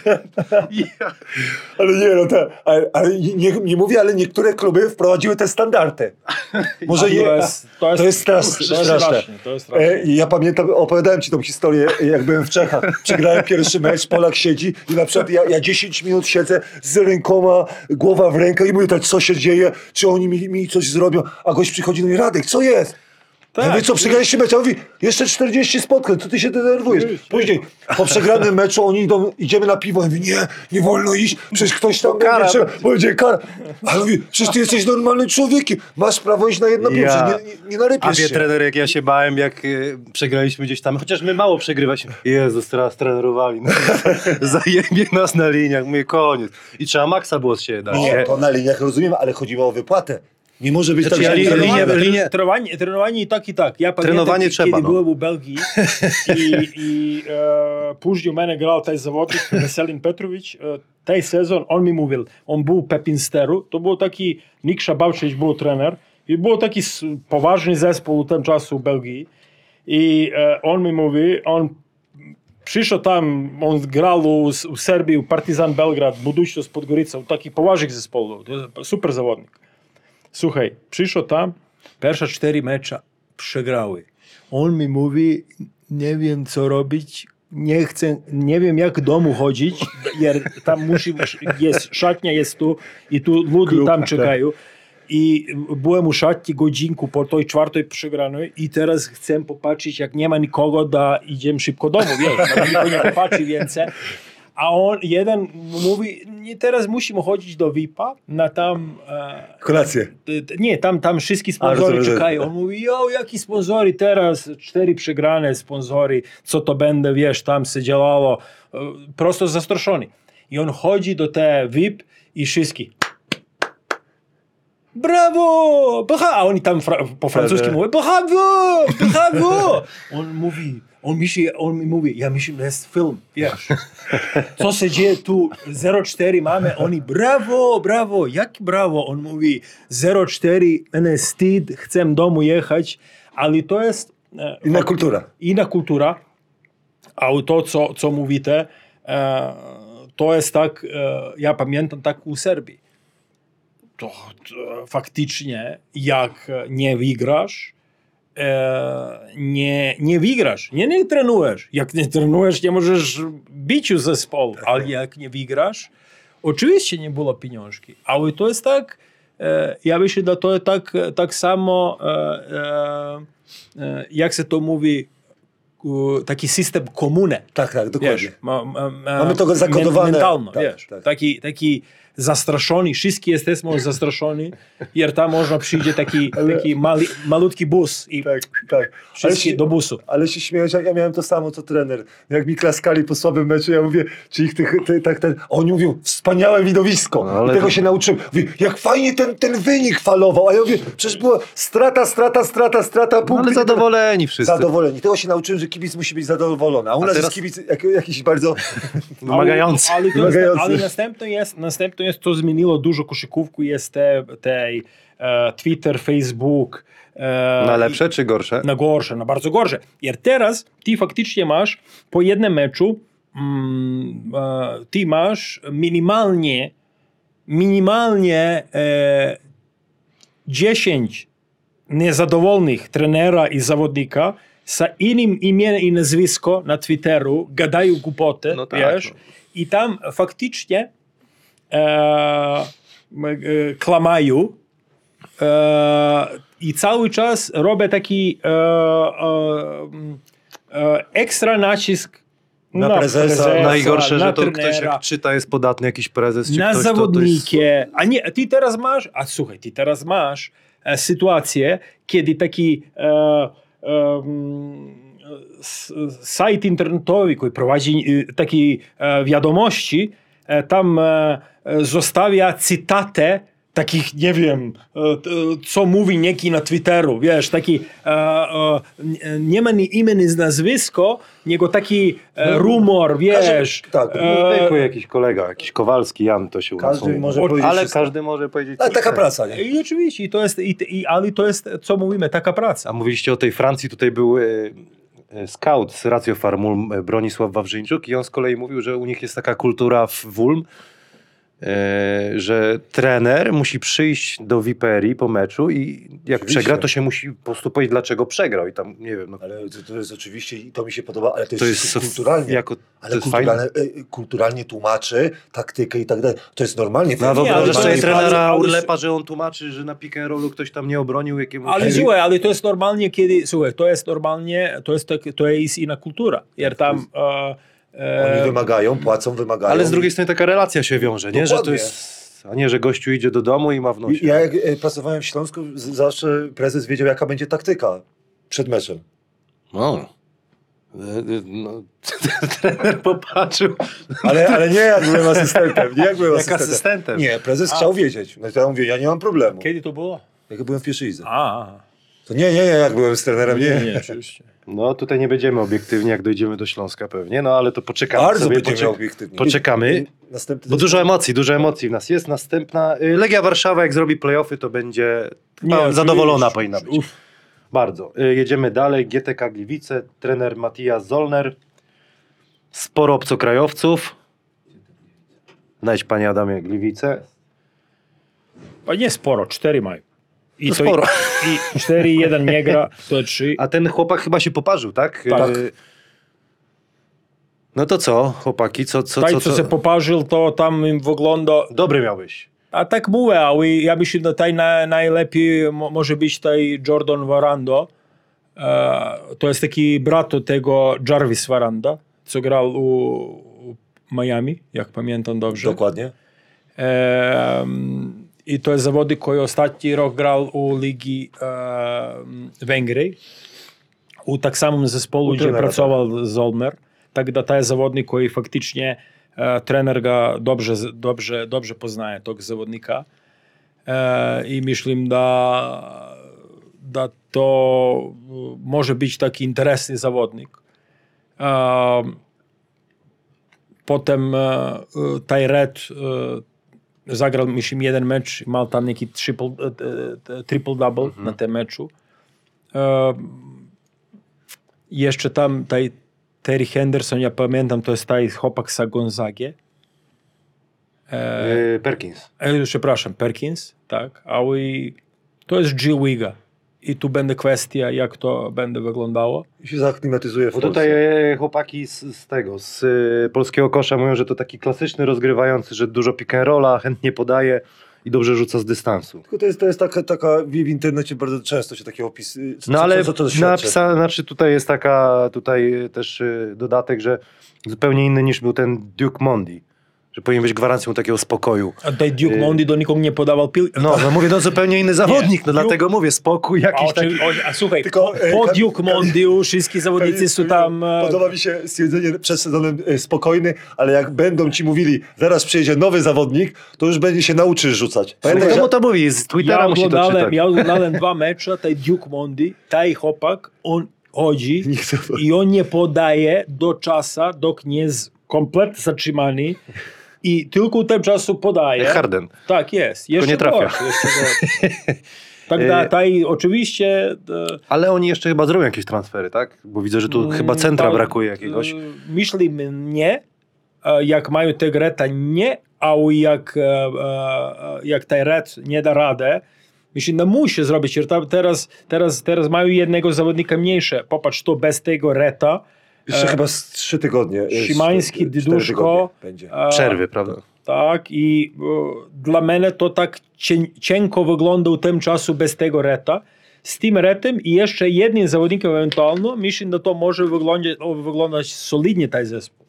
Ale nie, no te, ale, ale nie, nie mówię, ale niektóre kluby wprowadziły te standardy. Może To nie, jest- to jest- to jest straszne. to jest straszne. straszne, to jest straszne. E, Ja pamiętam, opowiadałem ci tą historię, jak byłem w Czechach. Przegrałem pierwszy mecz, Polak siedzi i na przykład ja, ja 10 minut siedzę z rękoma, głowa w rękę i mówię tak, co się dzieje, czy oni mi, mi coś zrobią, a gość przychodzi do mnie, Radek, co jest? Tak. Ja mówię, co, przegraliście mecz? A on mówi, jeszcze 40 spotkań, co ty się denerwujesz? Później, po przegranym meczu oni idą, idziemy na piwo. Ja mówię, nie, nie wolno iść, przecież ktoś tam Kara będzie, będzie. będzie kara. Ale mówi, przecież ty jesteś normalnym człowiekiem, masz prawo iść na jedno piwo, Ja. nie, nie, nie A narypiesz wie się. trener, jak ja się bałem, jak y, przegraliśmy gdzieś tam, chociaż my mało przegrywaliśmy. Jezus, teraz trenerowali. No, zajebie nas na liniach, mówię, koniec. I trzeba maksa było z siebie dać. Nie, to na liniach rozumiem, ale chodziło o wypłatę. Nie może być znaczy, tak, że... Linie, linie, linie. Trenowanie, trenowanie tak i tak. Ja trenowanie kiedy, trzeba, kiedy no. u Belgii i, i e, później u mnie grał taj zawodnik Veselin Petrović. E, taj sezon, on mi mówił, on był u Pepinsteru, to był taki, Nikša Bavčević był trener i był taki poważny zespół u tym czasu u I e, on mi mówi, on przyszedł tam, on grał u, u Serbii, u Partizan Belgrad, budućnost Podgorica, u takich poważnych zespołów, super zawodnik. Słuchaj, przyszedł tam, pierwsze cztery mecze przegrały. On mi mówi, nie wiem co robić, nie chcę, nie wiem jak do domu chodzić, jer tam musi, jest, szatnia jest tu i tu ludzie tam tak. czekają. I byłem u szatni godzinku po tej czwartej przegranej i teraz chcę popatrzeć, jak nie ma nikogo, da idziemy szybko do domu, wiesz, nie popatrzy więcej. A on, jeden mówi, nie, teraz musimy chodzić do VIP-a na tam... E, Kolację. Nie, tam, tam wszystkie sponsory czekają. On mówi, jo, jaki sponsory teraz, cztery przegrane sponsory, co to będę, wiesz, tam się działało. E, Prosto zastraszony. I on chodzi do te VIP i wszystkich. Brawo! Brawo! A oni tam fra- po francusku mówią, brawo! Brawo! On mówi, on myśli, on mi mówi, ja myślę, to jest film, wiesz. Co się dzieje tu? 04 mamy, oni brawo, brawo, jak brawo? On mówi 04, mnie wstyd, chcę domu jechać, ale to jest... E, Inna kultura. Inna kultura, a to, co, co mówite, e, to jest tak, e, ja pamiętam tak u Serbii. To, to faktycznie, jak nie wygrasz, nie, nie wygrasz, nie, nie trenujesz. Jak nie trenujesz, nie możesz bić u zespołu, ale jak nie wygrasz, oczywiście nie było pieniążki, ale to jest tak, e, ja myślę, że to jest tak, tak samo, e, e, e, jak się to mówi, taki system komuny. Tak, tak, dokładnie. Wiesz, ma, ma, ma, Mamy to zakodowane. Mentalno, Tak, wiesz. tak. Taki, taki zastraszony, wszyscy jesteśmy zastraszeni, jer tam można przyjdzie taki, taki mali, malutki bus i Tak, tak. Się, do busu. ale się śmiałeś, ja miałem to samo co trener. Jak mi klaskali po słabym meczu, ja mówię, czy ich tych, ty, tak ten, oni mówią, wspaniałe widowisko. No, ale I tego to- się nauczyłem. Mówię, jak fajnie ten, ten wynik falował. A ja mówię, przecież była strata, strata, strata, strata, No, punkt. ale zadowoleni wszyscy. Zadowoleni. Tego się nauczyłem, że kibic musi być zadowolony. A u nas teraz- jest kibic jak, jakiś bardzo... Wymagający. Ale, ale, ale następne jest, następne co zmieniło dużo koszykówku, jest te, te e, Twitter, Facebook. E, Na lepsze czy gorsze? na gorsze, na bardzo gorsze. Jer teraz ty faktycznie masz po jednym meczu, mm, e, ty masz minimalnie, minimalnie e, 10 niezadowolonych trenera i zawodnika z innym imieniem i nazwisko na Twitteru, gadają głupoty, No tak, wiesz, no. i tam faktycznie E, e, klamają e, i cały czas robię taki e, ekstra nacisk na, na prezesa. prezesa. Najgorsze, na że to ktoś jak czyta jest podatny jakiś prezes. Czy na ktoś, zawodnikie. To, to jest... A nie, ty teraz masz, a słuchaj, ty teraz masz e, sytuację, kiedy taki e, e, mm, sajt internetowy, który prowadzi y, e, takie wiadomości, tam zostawia cytatę takich, nie wiem, e, e, co mówi nieki na Twitteru, wiesz, taki, e, e, nie ma ni imię, ni nazwisko, niego taki e, rumor, wiesz. tak, e, Zwykły jakiś kolega, jakiś Kowalski, Jan to się Każdy może powiedzieć Ale wszystko. każdy może powiedzieć... Ale taka praca, nie? I oczywiście, i to jest, i, i, ale to jest, co mówimy, taka praca. A mówiliście o tej Francji, tutaj był e, e, scout z Ratio Farmul e, Bronisław Wawrzyńczuk i on z kolei mówił, że u nich jest taka kultura w Wulm, e, że trener musi przyjść do Viperii po meczu i jak Oczywiście. przegra, to się musi po prostu powiedzieć, dlaczego przegrał i tam, nie wiem, no, Ale to, to jest oczywiście, i to mi się podoba, ale to jest, to jest kulturalnie. jako, to ale jest kulturalnie, e, kulturalnie tłumaczy taktykę i tak dalej. To jest normalnie. No a Nie, ale jest- trenera Urlepa, że on tłumaczy, że na pick and rollu ktoś tam nie obronił jakiemuś... Ale słuchaj, ale to jest normalnie, kiedy, słuchaj, to jest normalnie, to jest, tak, to jest inna kultura, jer tam... E, Oni wymagają, płacą, wymagają. Ale z drugiej strony taka relacja się wiąże, nie? Że to jest... A nie, że gościu idzie do domu i ma w nosie. Ja jak e, pracowałem w Śląsku, z- zawsze prezes wiedział, jaka będzie taktyka przed meczem. No. E, e, No, trener popatrzył. Ale, ale nie jak byłem asystentem. Nie jak byłem Jak asystentem. asystentem. Nie, prezes chciał wiedzieć. No to ja mówię, ja nie mam problemu. Kiedy to było? Jak byłem w pierwszej lidze. A, To nie, nie, nie, jak byłem z trenerem, nie. nie, oczywiście. No tutaj nie będziemy obiektywni, jak dojdziemy do Śląska pewnie, no ale to poczekamy Bardzo sobie, będziemy poczek- obiektywni. poczekamy. Następny Bo dużo emocji, dużo emocji w nas jest. Następna, y, Legia Warszawa jak zrobi playoffy, to będzie chyba oczywiście. zadowolona powinna być. Uff. Bardzo. Y, Jedziemy dalej. GTK Gliwice, trener Matija Zollner. Sporo obcokrajowców. Znajdź panie Adamie Gliwice. A nie sporo, cztery mają. I To sporo. I cztery, jeden nie gra, to trzy. A ten chłopak chyba się poparzył, tak? Tak. Y, No to co, chłopaki, co, co, Taj, co, co co? się poparzył, to tam im wygląda... Dobry miałbyś. A tak mówię, ale ja myślę, że taj na, najlepiej mo, może być taj Jordan Varando. E, to jest taki brat tego Jarvis Varanda, co grał u, u Miami, jak pamiętam dobrze. Dokładnie. E, I to jest zawodnik, który ostatni rok grał u Ligi e, Węgry. U tak samym zespolu, gdzie trenera, pracował Zolmer. Tak da to jest zawodnik, który faktycznie e, trener ga dobrze, dobrze, dobrze poznaje tego zawodnika. E, I myślę, da, da to e, może być taki interesny zawodnik. E, Potem e, taj Red e, zagrał, myślę, jeden mecz, miał tam neki triple, e, e, triple double na tym meczu. E, jeszcze tam taj Terry Henderson, ja pamiętam, to jest taj chłopak z Gonzagie. E, Perkins. e, przepraszam, Perkins, tak, ale to jest G Liga. I tu będzie kwestia, jak to będzie wyglądało. I się zaklimatyzuje w Bo tutaj e, chłopaki z, z tego, z e, polskiego kosza mówią, że to taki klasyczny rozgrywający, że dużo pick and rolla, chętnie podaje i dobrze rzuca z dystansu. Tylko to jest, to jest taka, taka, w internecie bardzo często się takie opisy. Co, No ale co, co to napisa, znaczy tutaj jest taka, tutaj też e, dodatek, że zupełnie inny niż był ten Duke Mondi, że powinien być gwarancją takiego spokoju. A taj Duke Y- Mondi do nikogo nie podawał piłki. No, no mówię, no zupełnie inny zawodnik, no Duke- dlatego mówię, spokój A, jakiś taki. oczy, o, a słuchaj, Tylko, po, po Duke Mondiu wszyscy zawodnicy są tam... e, Podoba mi się stwierdzenie przed sezonem e, spokojny, ale jak będą ci mówili, zaraz przyjedzie nowy zawodnik, to już będzie się nauczysz rzucać. Pamiętaj, Komu to mówi? Z Twittera Ja musi to czytać. ja oglądałem dwa mecze, taj Duke Mondi, taj chłopak, on chodzi i on nie podaje do czasu, dok nie jest kompletnie zatrzymany i tylko tym czasu podaje. Jak Harden. Tak jest. Jeszcze nie trafia. gorsze, jeszcze. Tak, da, taj oczywiście... e, Ale oni jeszcze chyba zrobią jakieś transfery, tak? Bo widzę, że tu chyba centra tak, brakuje jakiegoś. e, Myślę, nie. E, Jak mają te greta, nie. A jak, e, e, jak taj red nie da radę, myślę, no musi zrobić. Teraz, teraz, teraz mają jednego zawodnika mniejsze. Popatrz, to bez tego reta. Jeszcze e, chyba z trzy tygodnie. e, Szymański, Dyduszko. Będzie. e, Przerwy, prawda? Tak, i e, dla mnie to tak cienko wyglądał tym czasu bez tego reta. Z tym retem i jeszcze jednym zawodnikiem ewentualnie, myślę, że to może wyglądać, wyglądać solidnie ten zespół.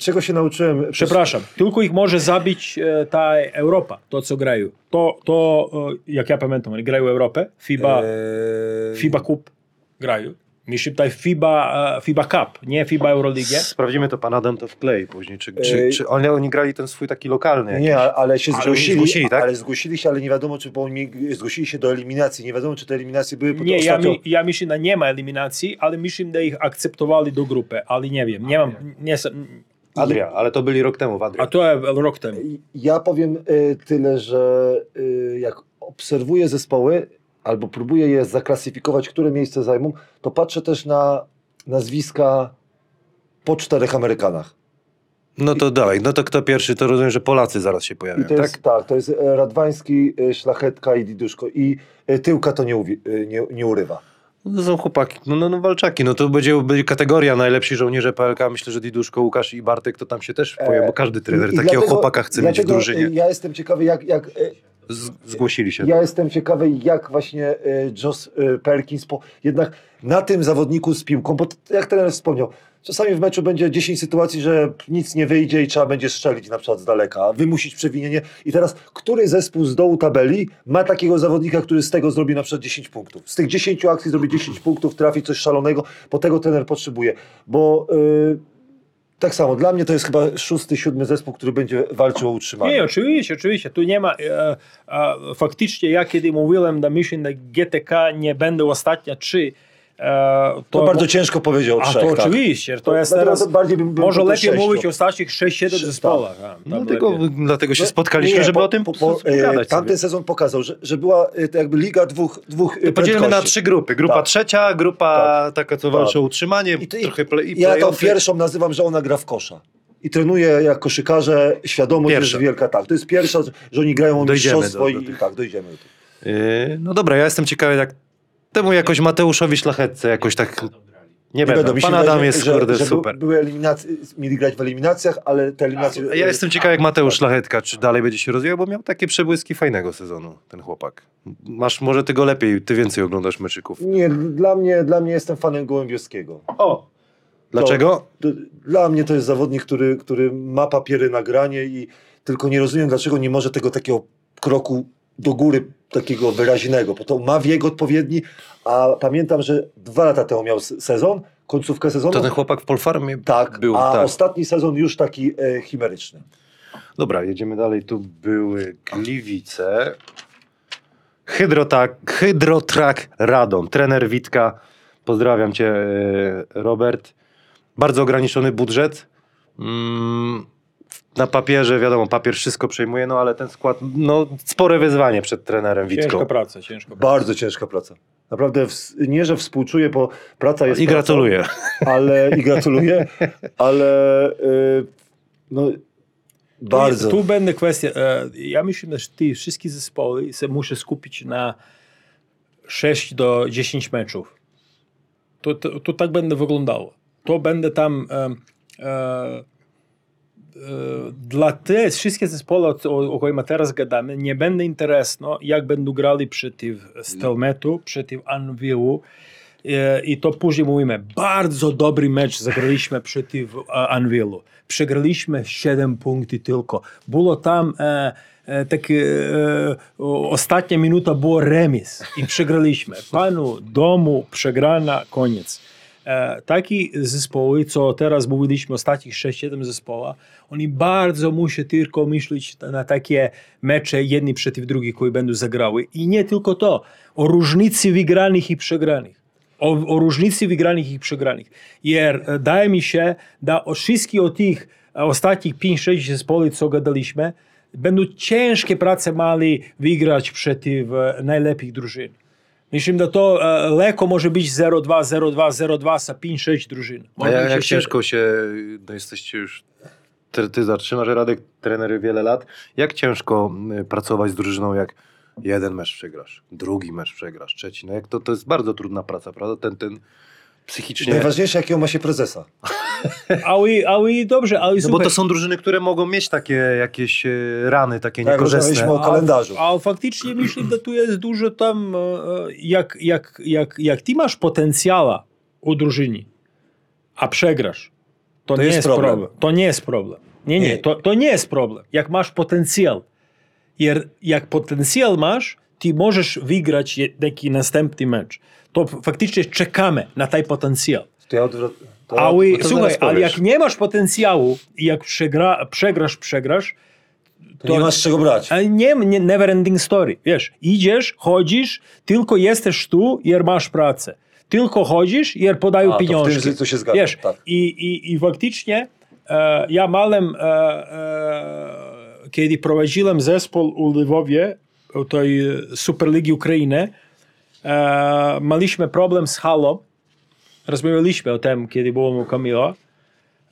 Czego się nauczyłem? przez- Przepraszam, tylko ich może zabić e, ta Europa, to co grają. To, to e, jak ja pamiętam, grają Europę, FIBA, Eee, FIBA Cup grają. Myślę tutaj FIBA, e, FIBA Cup, nie FIBA Euroligę. Sprawdzimy to, pan Adam to wklei później. Czy, czy, czy oni, oni grali ten swój taki lokalny? Nie, a- ale się Ale zgłosili, zgłosili, tak? ale zgłosili się, ale nie wiadomo, czy bo oni zgłosili się do eliminacji. Nie wiadomo, czy te eliminacje były po Nie, ja, ostatnio... mi, ja myślę, że nie ma eliminacji, ale myślę, że ich akceptowali do grupy, ale nie wiem, nie mam, nie, Adria, ale to byli rok temu w Adria. a to jest rok temu. Ja powiem y, tyle, że y, jak obserwuję zespoły albo próbuję je zaklasyfikować, które miejsce zajmą, to patrzę też na nazwiska po czterech Amerykanach. No to dawaj, no to kto pierwszy, to rozumiem, że Polacy zaraz się I pojawią, tak? jest, tak, to jest e, Radwański, e, Szlachetka i Diduszko. I e, tyłka to nie, uwi- nie, nie urywa. No to są chłopaki, no, no, no walczaki, no to będzie, będzie kategoria najlepsi żołnierze PLK, myślę, że Diduszko, Łukasz i Bartek to tam się też pojawią, bo każdy trener I- i takiego dlatego- chłopaka chce mieć w drużynie. Ja jestem ciekawy, jak, jak zgłosili się. Ja jestem ciekawy, jak właśnie e, Josh e, Perkins po, jednak na tym zawodniku z piłką, bo jak trener wspomniał, czasami w meczu będzie 10 sytuacji, że nic nie wyjdzie i trzeba będzie strzelić na przykład z daleka, wymusić przewinienie. I teraz, który zespół z dołu tabeli ma takiego zawodnika, który z tego zrobi na przykład 10 punktów? Z tych 10 akcji zrobi 10 punktów, trafi coś szalonego, bo tego trener potrzebuje. Bo e, tak samo, dla mnie to jest chyba szósty, siódmy zespół, który będzie walczył o utrzymanie. Nie, oczywiście, oczywiście. Tu nie ma, e, e, faktycznie ja kiedy mówiłem, że myślę, że GTK nie będą ostatnia trzy, e, To bardzo ciężko powiedział o A trzech, to tak. oczywiście, to To- jest teraz, to bardziej bym- bym może to lepiej sześciu. mówić o ostatnich 6-7 Sze- zespołach. a, tam Dlatego, lepiej. dlatego się spotkaliśmy, Nie, żeby po- o tym po, po, pogadać e, Tamten sobie. sezon pokazał, że, że była e, to jakby liga dwóch, dwóch e, Podzielimy na trzy grupy. Grupa Tak. trzecia, grupa taka, co walczy o utrzymanie, I to- i- trochę play, i Ja tą pierwszą nazywam, że ona gra w kosza. I trenuje jak koszykarze, świadomość Pierwsza. jest wielka. Tak, to jest pierwsza, że oni grają o Dojdziemy mistrzostwo do- do i tak, dojdziemy do tego. Yy, no dobra, ja jestem ciekawy, jak temu jakoś Mateuszowi Szlachetce jakoś tak nie, będę. mi się Pan Adam jest że, kurde że super. Były eliminacje, mieli grać w eliminacjach, ale te eliminacje... Ja jestem ciekawy jak Mateusz Szlachetka, czy dalej będzie się rozwijał, bo miał takie przebłyski fajnego sezonu, ten chłopak. Masz, może ty go lepiej, ty więcej oglądasz meczyków. Nie, dla mnie, dla mnie jestem fanem Gołębiowskiego. O! Dlaczego? To, dla mnie to jest zawodnik, który, który ma papiery na granie i tylko nie rozumiem, dlaczego nie może tego takiego kroku do góry, takiego wyraźnego, bo to ma wiek odpowiedni, a pamiętam, że dwa lata temu miał sezon, końcówkę sezonu. To ten chłopak w Polfarmie tak, był, a tak. ostatni sezon już taki e, chimeryczny. Dobra, jedziemy dalej. Tu były Gliwice. Hydrotak, Hydrotrak Radom. Trener Witka. Pozdrawiam cię, e, Robert. Bardzo ograniczony budżet. Mm, Na papierze, wiadomo, papier wszystko przejmuje, no ale ten skład, no spore wyzwanie przed trenerem Ciężka Witką. praca, ciężka praca. Bardzo ciężka praca. Naprawdę, ws- nie, że współczuję, bo praca jest I pracą, gratuluję. Ale, I gratuluję, ale y, no, bardzo. Tu będzie kwestia, e, ja myślę, że ty wszystkie zespoły się muszą skupić na 6 do 10 meczów. To, to, to tak będzie wyglądało. To będzie tam e, dla te wszystkie zespoły, o, o których teraz gadamy, nie będzie interesno, jak będą grali przeciw Stelmetu, przeciw Anwilu. E, I to później mówimy, bardzo dobry mecz zagraliśmy przeciw e, Anwilu. Przegraliśmy 7 punktów tylko. Było tam e, e, takie, e, ostatnia minuta było remis i przegraliśmy. Panu domu przegrana, koniec. E, takie zespoły, co teraz mówiliśmy, ostatnich 6-7 zespoła, oni bardzo muszą tylko myśleć na takie mecze jedni przeciw drugim, które będą zagrały. I nie tylko to, o różnicy wygranych i przegranych. O, o różnicy wygranych i przegranych. Jer e, daje mi się, da o wszystkich o tych e, ostatnich 5-6 zespołów, co gadaliśmy, będą ciężkie prace mali wygrać przeciw najlepszych drużyn. Myślę, że to e, lekko może być 0-2, 0-2, 0-2 za 5-6 drużyn. A jak, ciężko się, no jesteście już, ty, ty zatrzymasz Radek, trenery wiele lat, jak ciężko pracować z drużyną, jak jeden mecz przegrasz, drugi mecz przegrasz, trzeci, no jak to, to jest bardzo trudna praca, prawda, ten, ten psychicznie, Najważniejsze, jakiego ma się prezesa. Ale, ale dobrze, ale no bo to są drużyny, które mogą mieć takie jakieś y, rany, takie Tak, niekorzystne. o kalendarzu. A, a faktycznie myślę, że tu jest dużo tam, e, e, jak, jak, jak, jak ty masz potencjała u drużyny, a przegrasz, to, nie jest jest problem. problem. To nie jest problem. Nie, nie, Nie. to, to nie jest problem. Jak masz potencjał, jer jak potencjał masz, ty możesz wygrać taki następny mecz, to faktycznie czekamy na ten potencjał. To odwrot... to Ale to słuchaj, ale jak nie masz potencjału i jak przegra, przegrasz, przegrasz, To nie masz czego brać. a nie, nie never ending story. Wiesz, idziesz, chodzisz, tylko jesteś tu, jer masz pracę. Tylko chodzisz, jer podają A, to w tym pieniążki. to się zgadzam, Wiesz, tak. i, i, i faktycznie e, ja malem, e, e, kiedy prowadziłem zespół u Lwowie, tej Superligi Ukrainy, e, maliśmy problem z halą. Rozmawialiśmy o tym, kiedy byłem u Kamila.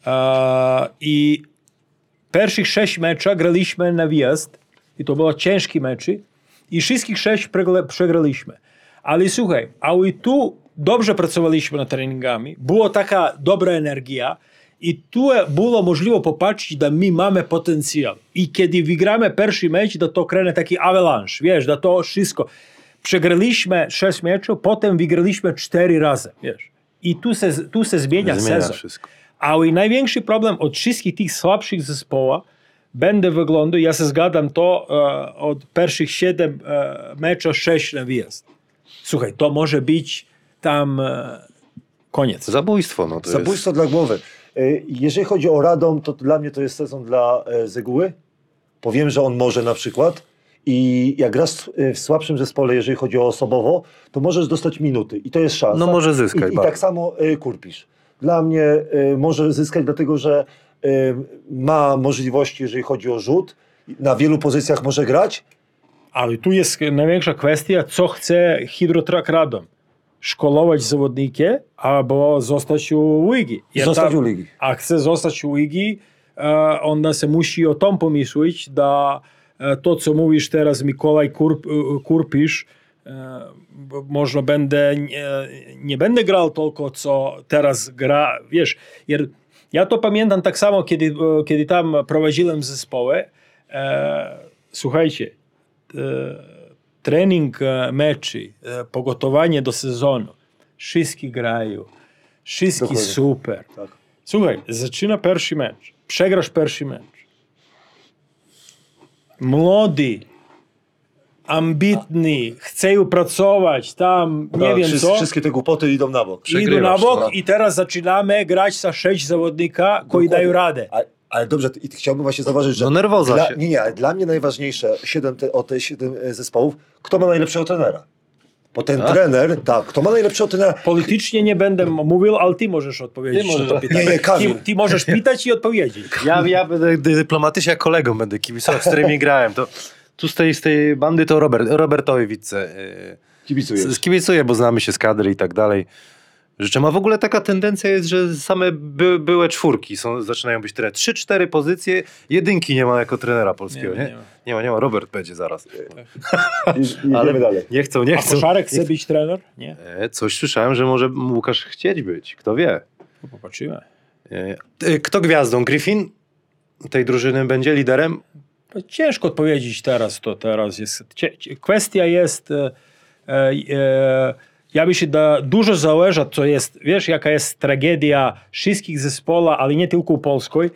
E, I pierwszych sześć meczów graliśmy na wjazd i to było ciężkie mecze i wszystkich sześć przegraliśmy. Ale słuchaj, ale tu dobrze pracowaliśmy nad treningami, była taka dobra energia i tu było możliwe popatrzeć, że my mamy potencjał. I kiedy wygramy pierwszy mecz, to to krene taki avalanche, wiesz, da to wszystko. Przegraliśmy sześć meczów, potem wygraliśmy cztery razy, wiesz. I tu się, tu się zmienia, Zmienia sezon. wszystko. Ale największy problem od wszystkich tych słabszych zespołów będzie wyglądał, ja się zgadzam, to e, od pierwszych siedem e, meczów sześć na wyjazd. Słuchaj, to może być tam e, koniec. Zabójstwo, no to Zabójstwo dla głowy. E, Jeżeli chodzi o Radom, to dla mnie to jest sezon dla e, Zeguły. Powiem, że on może na przykład. I jak grasz e, w słabszym zespole, jeżeli chodzi o osobowo, to możesz dostać minuty. I to jest szansa. No może zyskać I, i tak samo e, Kurpisz. Dla mnie e, może zyskać, dlatego że ma możliwości, jeżeli chodzi o rzut. Na wielu pozycjach może grać. Ale tu jest największa kwestia, co chce Hydrotrak Radom. Szkolować zawodniki albo zostać u ligi. Jer Zostać tam- u ligi. A chce zostać u ligi, e, onda se musi o tom pomyśleć, da to, co mówisz teraz, Mikołaj Kurp, e, Kurpisz, e, może będę, nie, będę grał tylko, co teraz gra, wiesz, jer ja to pamiętam tak samo, kiedy, e, kiedy tam prowadziłem zespoły. E, słuchajcie, e, trening e, meczy, e, pogotowanie do sezonu, wszyscy grają, wszyscy super. Tak. Słuchaj, zaczyna pierwszy mecz. Przegrasz pierwszy mecz. Młody, ambitny, chce pracować tam, nie Tak, wiem wszyscy- co. Wszystkie te głupoty idą na bok. Idą na bok tak. i teraz zaczynamy grać za sześć zawodnika, koji dają radę. Ale, ale dobrze, i chciałbym właśnie zauważyć, że. No nerwoza dla, się. Nie, nie, ale dla mnie najważniejsze siedem te, o te siedem e, zespołów, kto ma najlepszego trenera. Bo ten A? trener, tak, kto ma najlepszego trenera. Politycznie nie będę mówił, ale ty możesz odpowiedzieć Ty możesz- na to pytanie. Nie, nie, Kamil. ty, ty możesz pytać i odpowiedzieć. Ja, ja będę dyplomatycznie jak kolegą będę kibicował, z którymi grałem. To, tu z tej, z tej bandy to Robert, Robertowi Witce. Yy, Kibicujesz. skibicuję, bo znamy się z kadry i tak dalej. Życzę, a w ogóle taka tendencja jest, że same by, były czwórki są, zaczynają być trener. Trzy, cztery pozycje, jedynki nie ma jako trenera polskiego, nie? Nie, Nie, nie ma. nie ma, Robert będzie zaraz. I, idziemy Ale dalej. nie chcą, nie A chcą. Koszarek chce być trener? Nie? E, Coś słyszałem, że może Łukasz chcieć być, kto wie. No, Popatrzymy. E, e, Kto gwiazdą? Griffin tej drużyny będzie liderem? Ciężko odpowiedzieć teraz, to teraz jest. cie- cie- Kwestia jest, e, e, ja myślę, że dużo zależy, co jest, wiesz, jaka jest tragedia wszystkich zespołów, ale nie tylko u Polskiej,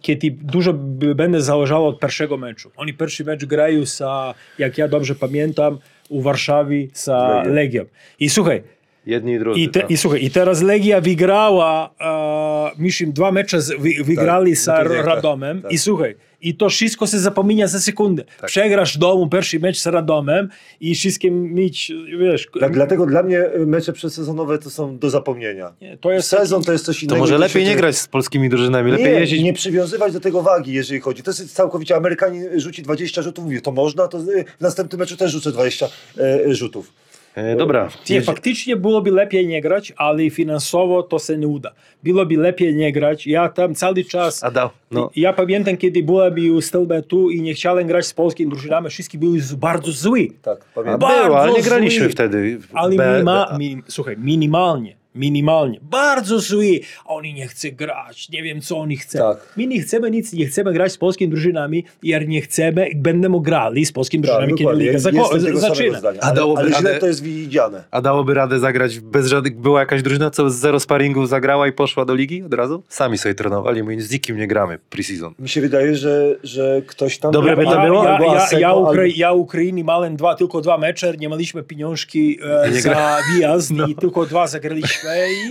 kiedy dużo będzie zależało od pierwszego meczu. Oni pierwszy mecz grają sa, jak ja dobrze pamiętam, u Warszawie sa Legią. I słuchaj, Jedni i drudzy. i, te, tak. i słuchaj, i teraz Legia wygrała, e, myślę, dwa mecze z- wy, wygrali Tak, z Radomem tak. i słuchaj, i to wszystko się zapomina za sekundę. Przegrasz w domu pierwszy mecz z Radomem i wszystkim mieć, wiesz, Dla, dlatego dla mnie mecze przedsezonowe to są do zapomnienia. nie, to jest Sezon to jest coś innego. To może lepiej nie grać z polskimi drużynami, lepiej nie, jeździć. nie przywiązywać do tego wagi, jeżeli chodzi. To jest całkowicie Amerykanin rzuci 20 rzutów, mówi, to można, to w następnym meczu też rzucę 20 e, rzutów. E, dobra. Nie, faktycznie byłoby lepiej nie grać, ale finansowo to się nie uda. Byłoby lepiej nie grać. Ja tam cały czas... Adam, no. Ja pamiętam, kiedy byłem u Stelbetu i nie chciałem grać z polskimi drużynami, wszyscy byli z- bardzo zły. Tak, pamiętam. Bardzo było, ale nie graliśmy zły. wtedy. Ale minima, B- mi, słuchaj, minimalnie. Minimalnie. Bardzo zły. Oni nie chce grać, nie wiem co oni chcą. Tak. My nie chcemy nic, nie chcemy grać z polskimi drużynami, jer nie chcemy, będziemy grali z polskimi Tak, drużynami, kiedy liga zako- zaczyna. zdania. A Ale, dałoby ale radę- to jest widziane. A dałoby radę zagrać bez żadnych... Była jakaś drużyna, co z zero sparingów zagrała i poszła do ligi od razu? Sami sobie trenowali, mówili, z nikim nie gramy pre-season. Mi się wydaje, że, że ktoś tam... Dobre by to ja, było? Ja, ja, ja, ja Ukrainie miałem dwa, tylko dwa mecze, nie mieliśmy pieniążki e, Nie za wyjazd No. i tylko dwa zagraliśmy i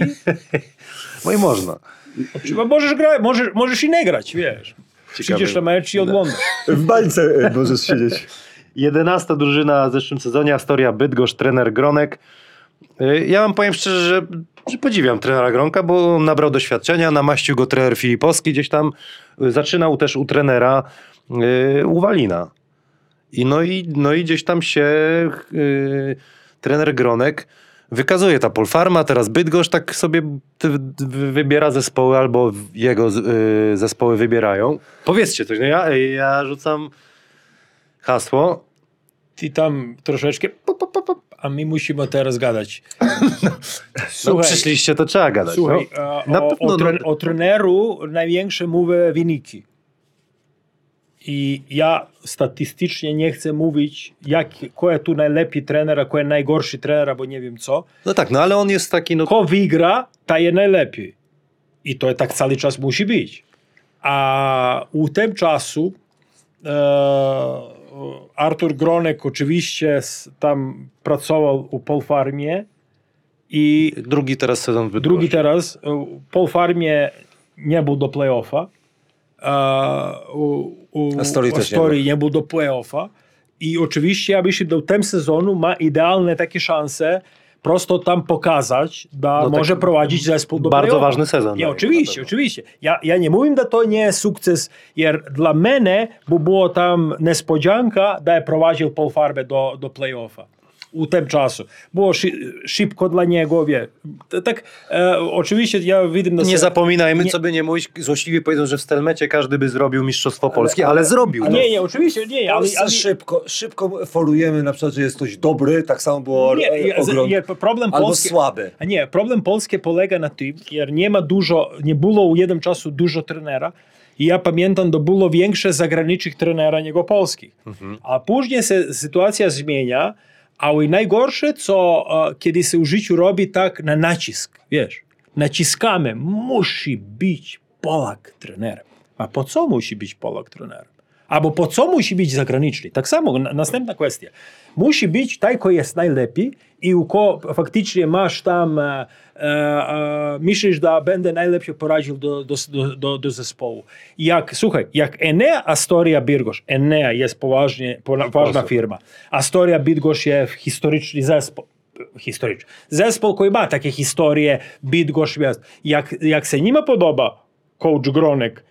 No i można. Możesz, gra, możesz, możesz i nie grać, wiesz. Przyjdziesz na mecz i oglądasz. W bańce e, możesz siedzieć. Jedenasta drużyna w zeszłym sezonie, Astoria Bydgoszcz, trener Gronek. Y, Ja wam powiem szczerze, że, że podziwiam trenera Gronka, bo on nabrał doświadczenia, namaścił go trener Filipowski gdzieś tam. y, Zaczynał też u trenera y, u Walina. I no, i no i gdzieś tam się y, trener Gronek wykazuje. Ta Polfarma, teraz Bydgoszcz tak sobie wybiera zespoły albo jego y, zespoły wybierają. Powiedzcie coś, no ja, ja rzucam hasło. Ty tam troszeczkę, pop, pop, pop, a my musimy teraz gadać. No, przyszliście, to trzeba gadać. Słuchaj, no. e, Na o, pewno, o, tre, no. o treneru największe mówię wyniki. I ja statystycznie nie chcę mówić, jak, jest tu najlepiej trener, a kto jest najgorszy trener, bo nie wiem co. no tak, no ale on jest taki, no Kto wygra, ta jest najlepiej. I to tak cały czas musi być. A u tym czasu e, Artur Gronek oczywiście tam pracował u Polfarmie i drugi teraz sezon w drugi teraz e, Polfarmie nie był do playoffa. E, u, u Astorii też nie był do playoffa. I oczywiście, ja myślę, do tym sezonu ma idealne takie szanse prosto tam pokazać, da No tak, może prowadzić zespół do bardzo play-offa. ważny sezon oczywiście, oczywiście. Ja, ja nie mówię, że to nie jest sukces, jer dla mnie, bo było tam niespodzianka, da je prowadził Polfarbę do, do play-offa. U tym czasu. Było szy, szybko dla niego, wie. Tak, e, oczywiście ja widzę... na Nie se- zapominajmy, Nie- co by nie mówić, złośliwie powiedzą, że w Stelmecie każdy by zrobił Mistrzostwo Polskie, ale, zrobił. no. Nie, nie, oczywiście, nie, ale... Ale, ale szybko, szybko forujemy na przykład, że jest ktoś dobry, tak samo było nie, e, ogrom, je, problem albo Polski... słaby. Nie, problem Polski polega na tym, że nie ma dużo, nie było u jednym czasu dużo trenera i ja pamiętam, że było większe zagranicznych trenera niż polskich. A później się sytuacja zmienia, ale najgorsze, co e, kiedy się w życiu robi tak na nacisk, wiesz, naciskamy, musi być Polak trenerem. A po co musi być Polak trenerem? Albo po co musi być zagraniczny? Tak samo, na- następna kwestia. Musi być taj, ko jest najlepiej i u ko faktycznie masz tam, e, e, e, myślisz, że będę najlepiej poradził do, do, do, do, zespołu. Jak, słuchaj, jak Enea Astoria Bydgoszcz, Enea jest poważnie, poważna firma, Astoria Bydgoszcz jest historyczny zespół, historyczny. Zespół, który ma takie historie, Bydgoszcz. Jak, jak się nie podoba coach Gronek,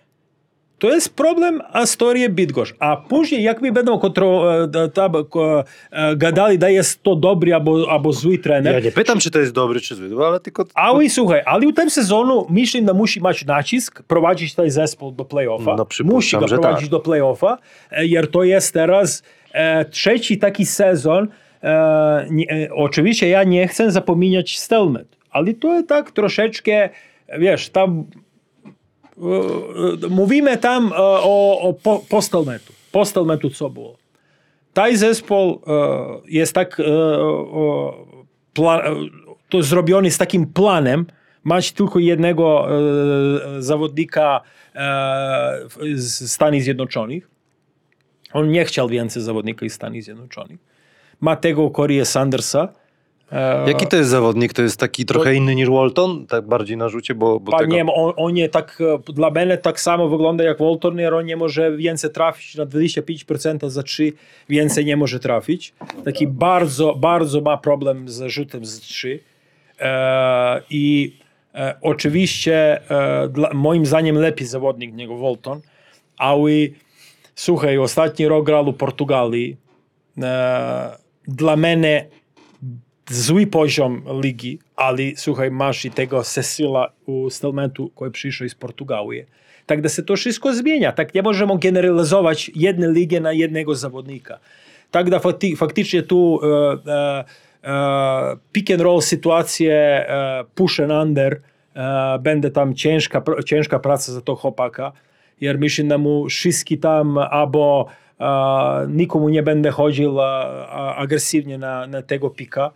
to jest problem Astoria Bydgoszcz. A później, jak my będą kontro, e, tam, e, gadali, da jest to dobry albo, albo zły trener, Ja nie pytam, czy to jest dobry, czy zły, ale tylko... ale słuchaj, ale u tym sezonu myślę, że musi mieć nacisk, prowadzić ten zespół do play-offa. No, musi go że prowadzić tak. do play-offa, e, jer to jest teraz e, trzeci taki sezon. E, nie, oczywiście ja nie chcę zapominać Stelmet, ale to jest tak troszeczkę, wiesz, tam mówimy tam e, o, o po, po Stelmetu. Po Stelmetu co było? Taj zespół e, jest tak e, e, to zrobiony z takim planem, mać tylko jednego zawodnika z Stanów Zjednoczonych. On nie chciał więcej zawodnika z Stanów Zjednoczonych. Ma tego Corey Sandersa. E, Jaki to jest zawodnik? To jest taki trochę inny niż Walton? Tak bardziej na rzucie, bo, bo tego... nie, wiem, on, on je tak, e, dla mnie tak samo wygląda jak Walton, jer on nie może więcej trafić na 25% za 3, więcej nie może trafić. Taki bardzo, bardzo ma problem z rzutem z 3. E, I e, oczywiście e, dla, moim zdaniem lepiej zawodnik niż Walton, ale słuchaj, ostatni rok grał u Portugalii. E, dla mnie zły poziom ligi, ale słuchaj, masz i tego Cecila u Stelmentu, który przyszedł z Portugalii. Tak da się to wszystko zmienia. Tak nie możemy generalizować jednej ligi na jednego zawodnika. Tak da fakty, faktycznie tu e, e, pick and roll sytuacje, e, push and under, będzie tam ciężka, ciężka praca za to chłopaka, jer myślę, że mu wszystkie tam albo nikomu nie będę chodził agresywnie na, na tego pika,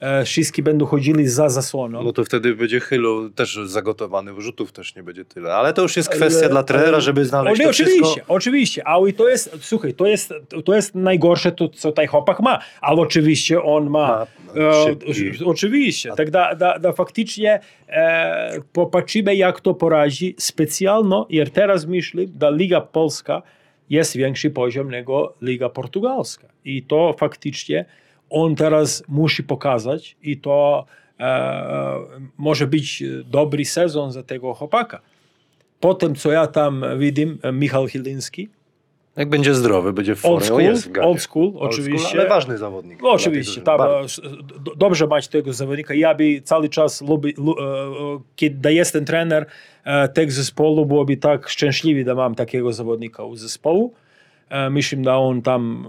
e, wszyscy będą chodzili za zasłoną. No to wtedy będzie chylu też zagotowany, rzutów też nie będzie tyle. Ale to już jest kwestia Ale- dla trenera, ale- żeby znaleźć to oczywiście, wszystko. oczywiście, ale to jest, słuchaj, to jest, to jest najgorsze, to, co taj chłopak ma, ale oczywiście on ma, Ma e, oczywiście, tak da, da, da faktycznie e, popatrzymy, jak to poradzi specjalno, jer teraz myślę, że Liga Polska jest większy poziom nego Liga Portugalska i to faktycznie on teraz musi pokazać i to e, może być dobry sezon za tego chłopaka. Potem, co ja tam widzę, Michał Chyliński, Jak będzie zdrowy, będzie w formie. old school, jest w gazie. old school, Old school, oczywiście. ale ważny zawodnik. No, oczywiście, tam e, dobrze mać tego zawodnika. Ja by cały czas lubi, lu, e, e, kiedy jest ten trener e, tego zespołu, byłoby tak szczęśliwy, że mam takiego zawodnika u zespołu. E, myślę, da on tam,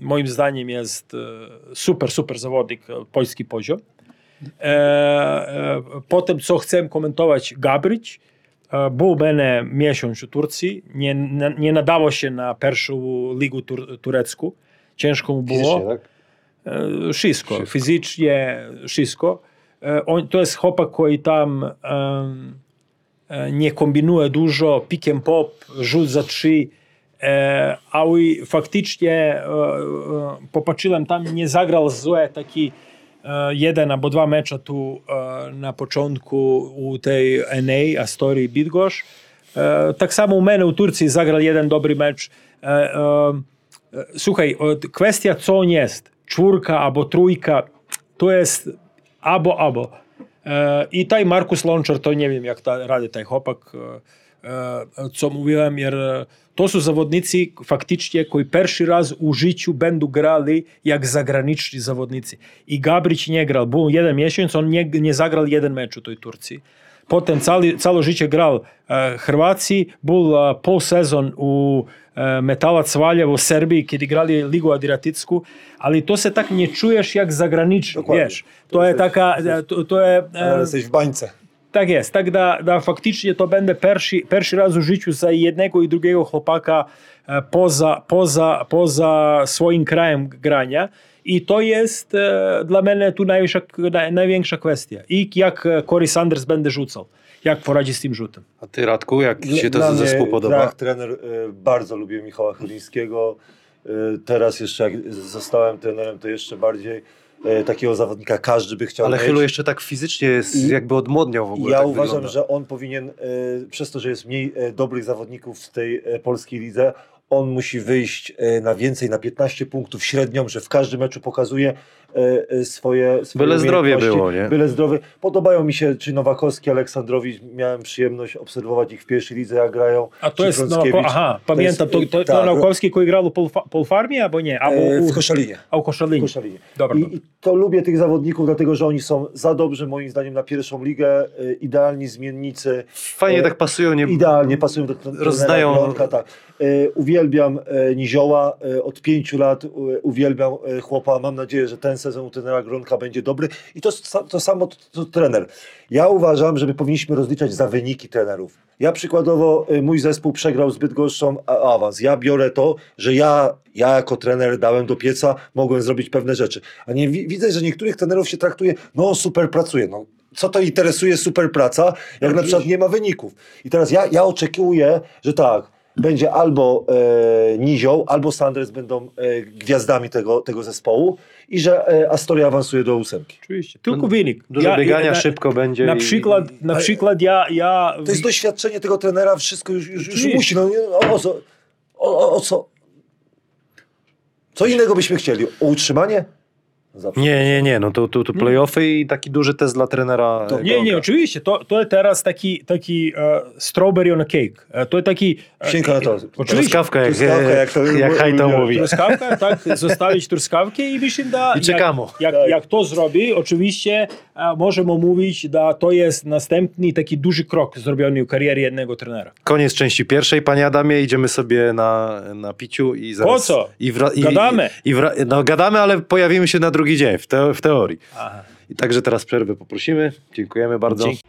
e, moim zdaniem, jest e, super, super zawodnik, polski poziom. Potem, co chcę komentować, Gabryć. Był mene miesiąc w Turcji, nie, nie nadało się na pierwszą ligę tur, turecką. Ciężko mu było. Fizycznie, tak? wszystko, fizycznie, wszystko. To jest chłopak, który tam nie kombinuje dużo, pick and pop, rzut za trzy, e, ale faktycznie e, e, popatrzyłem tam, nie zagrał złe taki jeden albo dwa mecze tu na początku u tej NA, Astorii Bydgoszcz. Tak samo u mene u Turcji zagrał jeden dobry mecz. Od- kwestia co on jest, czwórka albo trójka, to jest albo. E, I taj Markus Lončar, to nie wiem jak ta, radi taj chłopak, e, co mówiłem, jer e, to są zawodnicy faktycznie, koji pierwszy raz u życiu będą grali jak zagraniczni zawodnicy. I Gabrić nie grał, był jeden miesiąc, on nie, nie zagrał jeden mecz u tej Turcji. Potem cali, całe życie grał e, Hrvacji, był e, pol sezon u e, Metalac Valjevo u Serbiji, kiedy grali Ligu Adriaticku, ali to se tak nie czujesz jak zagraniczny, Dokładnie. wiesz. To jest taka, e, to, to je, e, w bańce. Tak jest, tak da, da faktycznie to będzie pierwszy, pierwszy raz w życiu za jednego i drugiego chłopaka e, poza, poza, poza swoim krajem grania. I to jest e, dla mnie tu największa, naj, największa kwestia. I jak e, Corey Sanders będzie rzucał. Jak poradzi z tym rzutem. A ty, Radku, jak ci się Dla to mnie, zespół podoba? Tak, trener, y, bardzo lubię Michała Chylińskiego. Y, teraz jeszcze jak zostałem trenerem, to jeszcze bardziej takiego zawodnika każdy by chciał Ale mieć. Chylu jeszcze tak fizycznie jest, I- jakby odmłodniał w ogóle. ja tak uważam, wygląda. że on powinien, y, przez to, że jest mniej y, dobrych zawodników w tej polskiej lidze, on musi wyjść y, na więcej, na 15 punktów średnią, że w każdym meczu pokazuje y, y, swoje, swoje Byle zdrowie było, nie? Byle zdrowie. Podobają mi się, czy Nowakowski, Aleksandrowicz, miałem przyjemność obserwować ich w pierwszej lidze, jak grają. A to jest, no, aha, pamiętam, to, jest, to, y, to tak, Naukowski, który grał Polfa- Polfarmii, albo nie? Albo e, u, w Koszalinie. a u Koszalinie. Koszalinie. Dobra, I, to lubię tych zawodników, dlatego że oni są za dobrzy moim zdaniem na pierwszą ligę, y, idealni zmiennicy. Fajnie e, tak pasują, nie... Idealnie pasują do trenera Rozdają- tak. E, uwielbiam e, Nizioła, e, od pięciu lat e, uwielbiam chłopa. Mam nadzieję, że ten sezon u trenera Gronka będzie dobry. I to, to samo to, trener. Ja uważam, że my powinniśmy rozliczać za wyniki trenerów. Ja przykładowo, mój zespół przegrał z Bydgoszczą a- awans. Ja biorę to, że ja, ja jako trener dałem do pieca, mogłem zrobić pewne rzeczy. A nie wi- widzę, że niektórych trenerów się traktuje, no super pracuje, no co to interesuje super praca, jak na przykład nie ma wyników. I teraz ja, ja oczekuję, że tak, będzie albo e, Nizioł, albo Sanders będą e, gwiazdami tego, tego zespołu i że e, Astoria awansuje do ósemki. Oczywiście, tylko wynik. Dużo Ja- biegania, na, szybko będzie. Na i- przykład, na ale- przykład ja, ja To jest doświadczenie tego trenera, wszystko już, już, już Oczywiście. musi. No, nie, o, o, co, o, o, o co? Co innego byśmy chcieli? O utrzymanie? Zawsze. Nie, nie, nie, no to, to, to playoffy i taki duży test dla trenera. To- Nie, nie, oczywiście. To, to jest teraz taki, taki e, strawberry on a cake. E, to jest taki... E, na to. Oczywiście. Truskawka, jak, Truskawka, jak to- jak Hajto mówi. Truskawka, tak, zostawić truskawkę i myślę, da, I czekamy. Jak, Tak. jak, jak to zrobi, oczywiście e, możemy mówić, że to jest następny taki duży krok zrobiony w karierze jednego trenera. Koniec części pierwszej, panie Adamie, idziemy sobie na, na piciu i zaraz... co? I wra, i, Gadamy. I, i wra, no gadamy, ale pojawimy się na drugi dzień w, teo- w teorii. Aha. I także teraz przerwę poprosimy. Dziękujemy bardzo. Dzięki.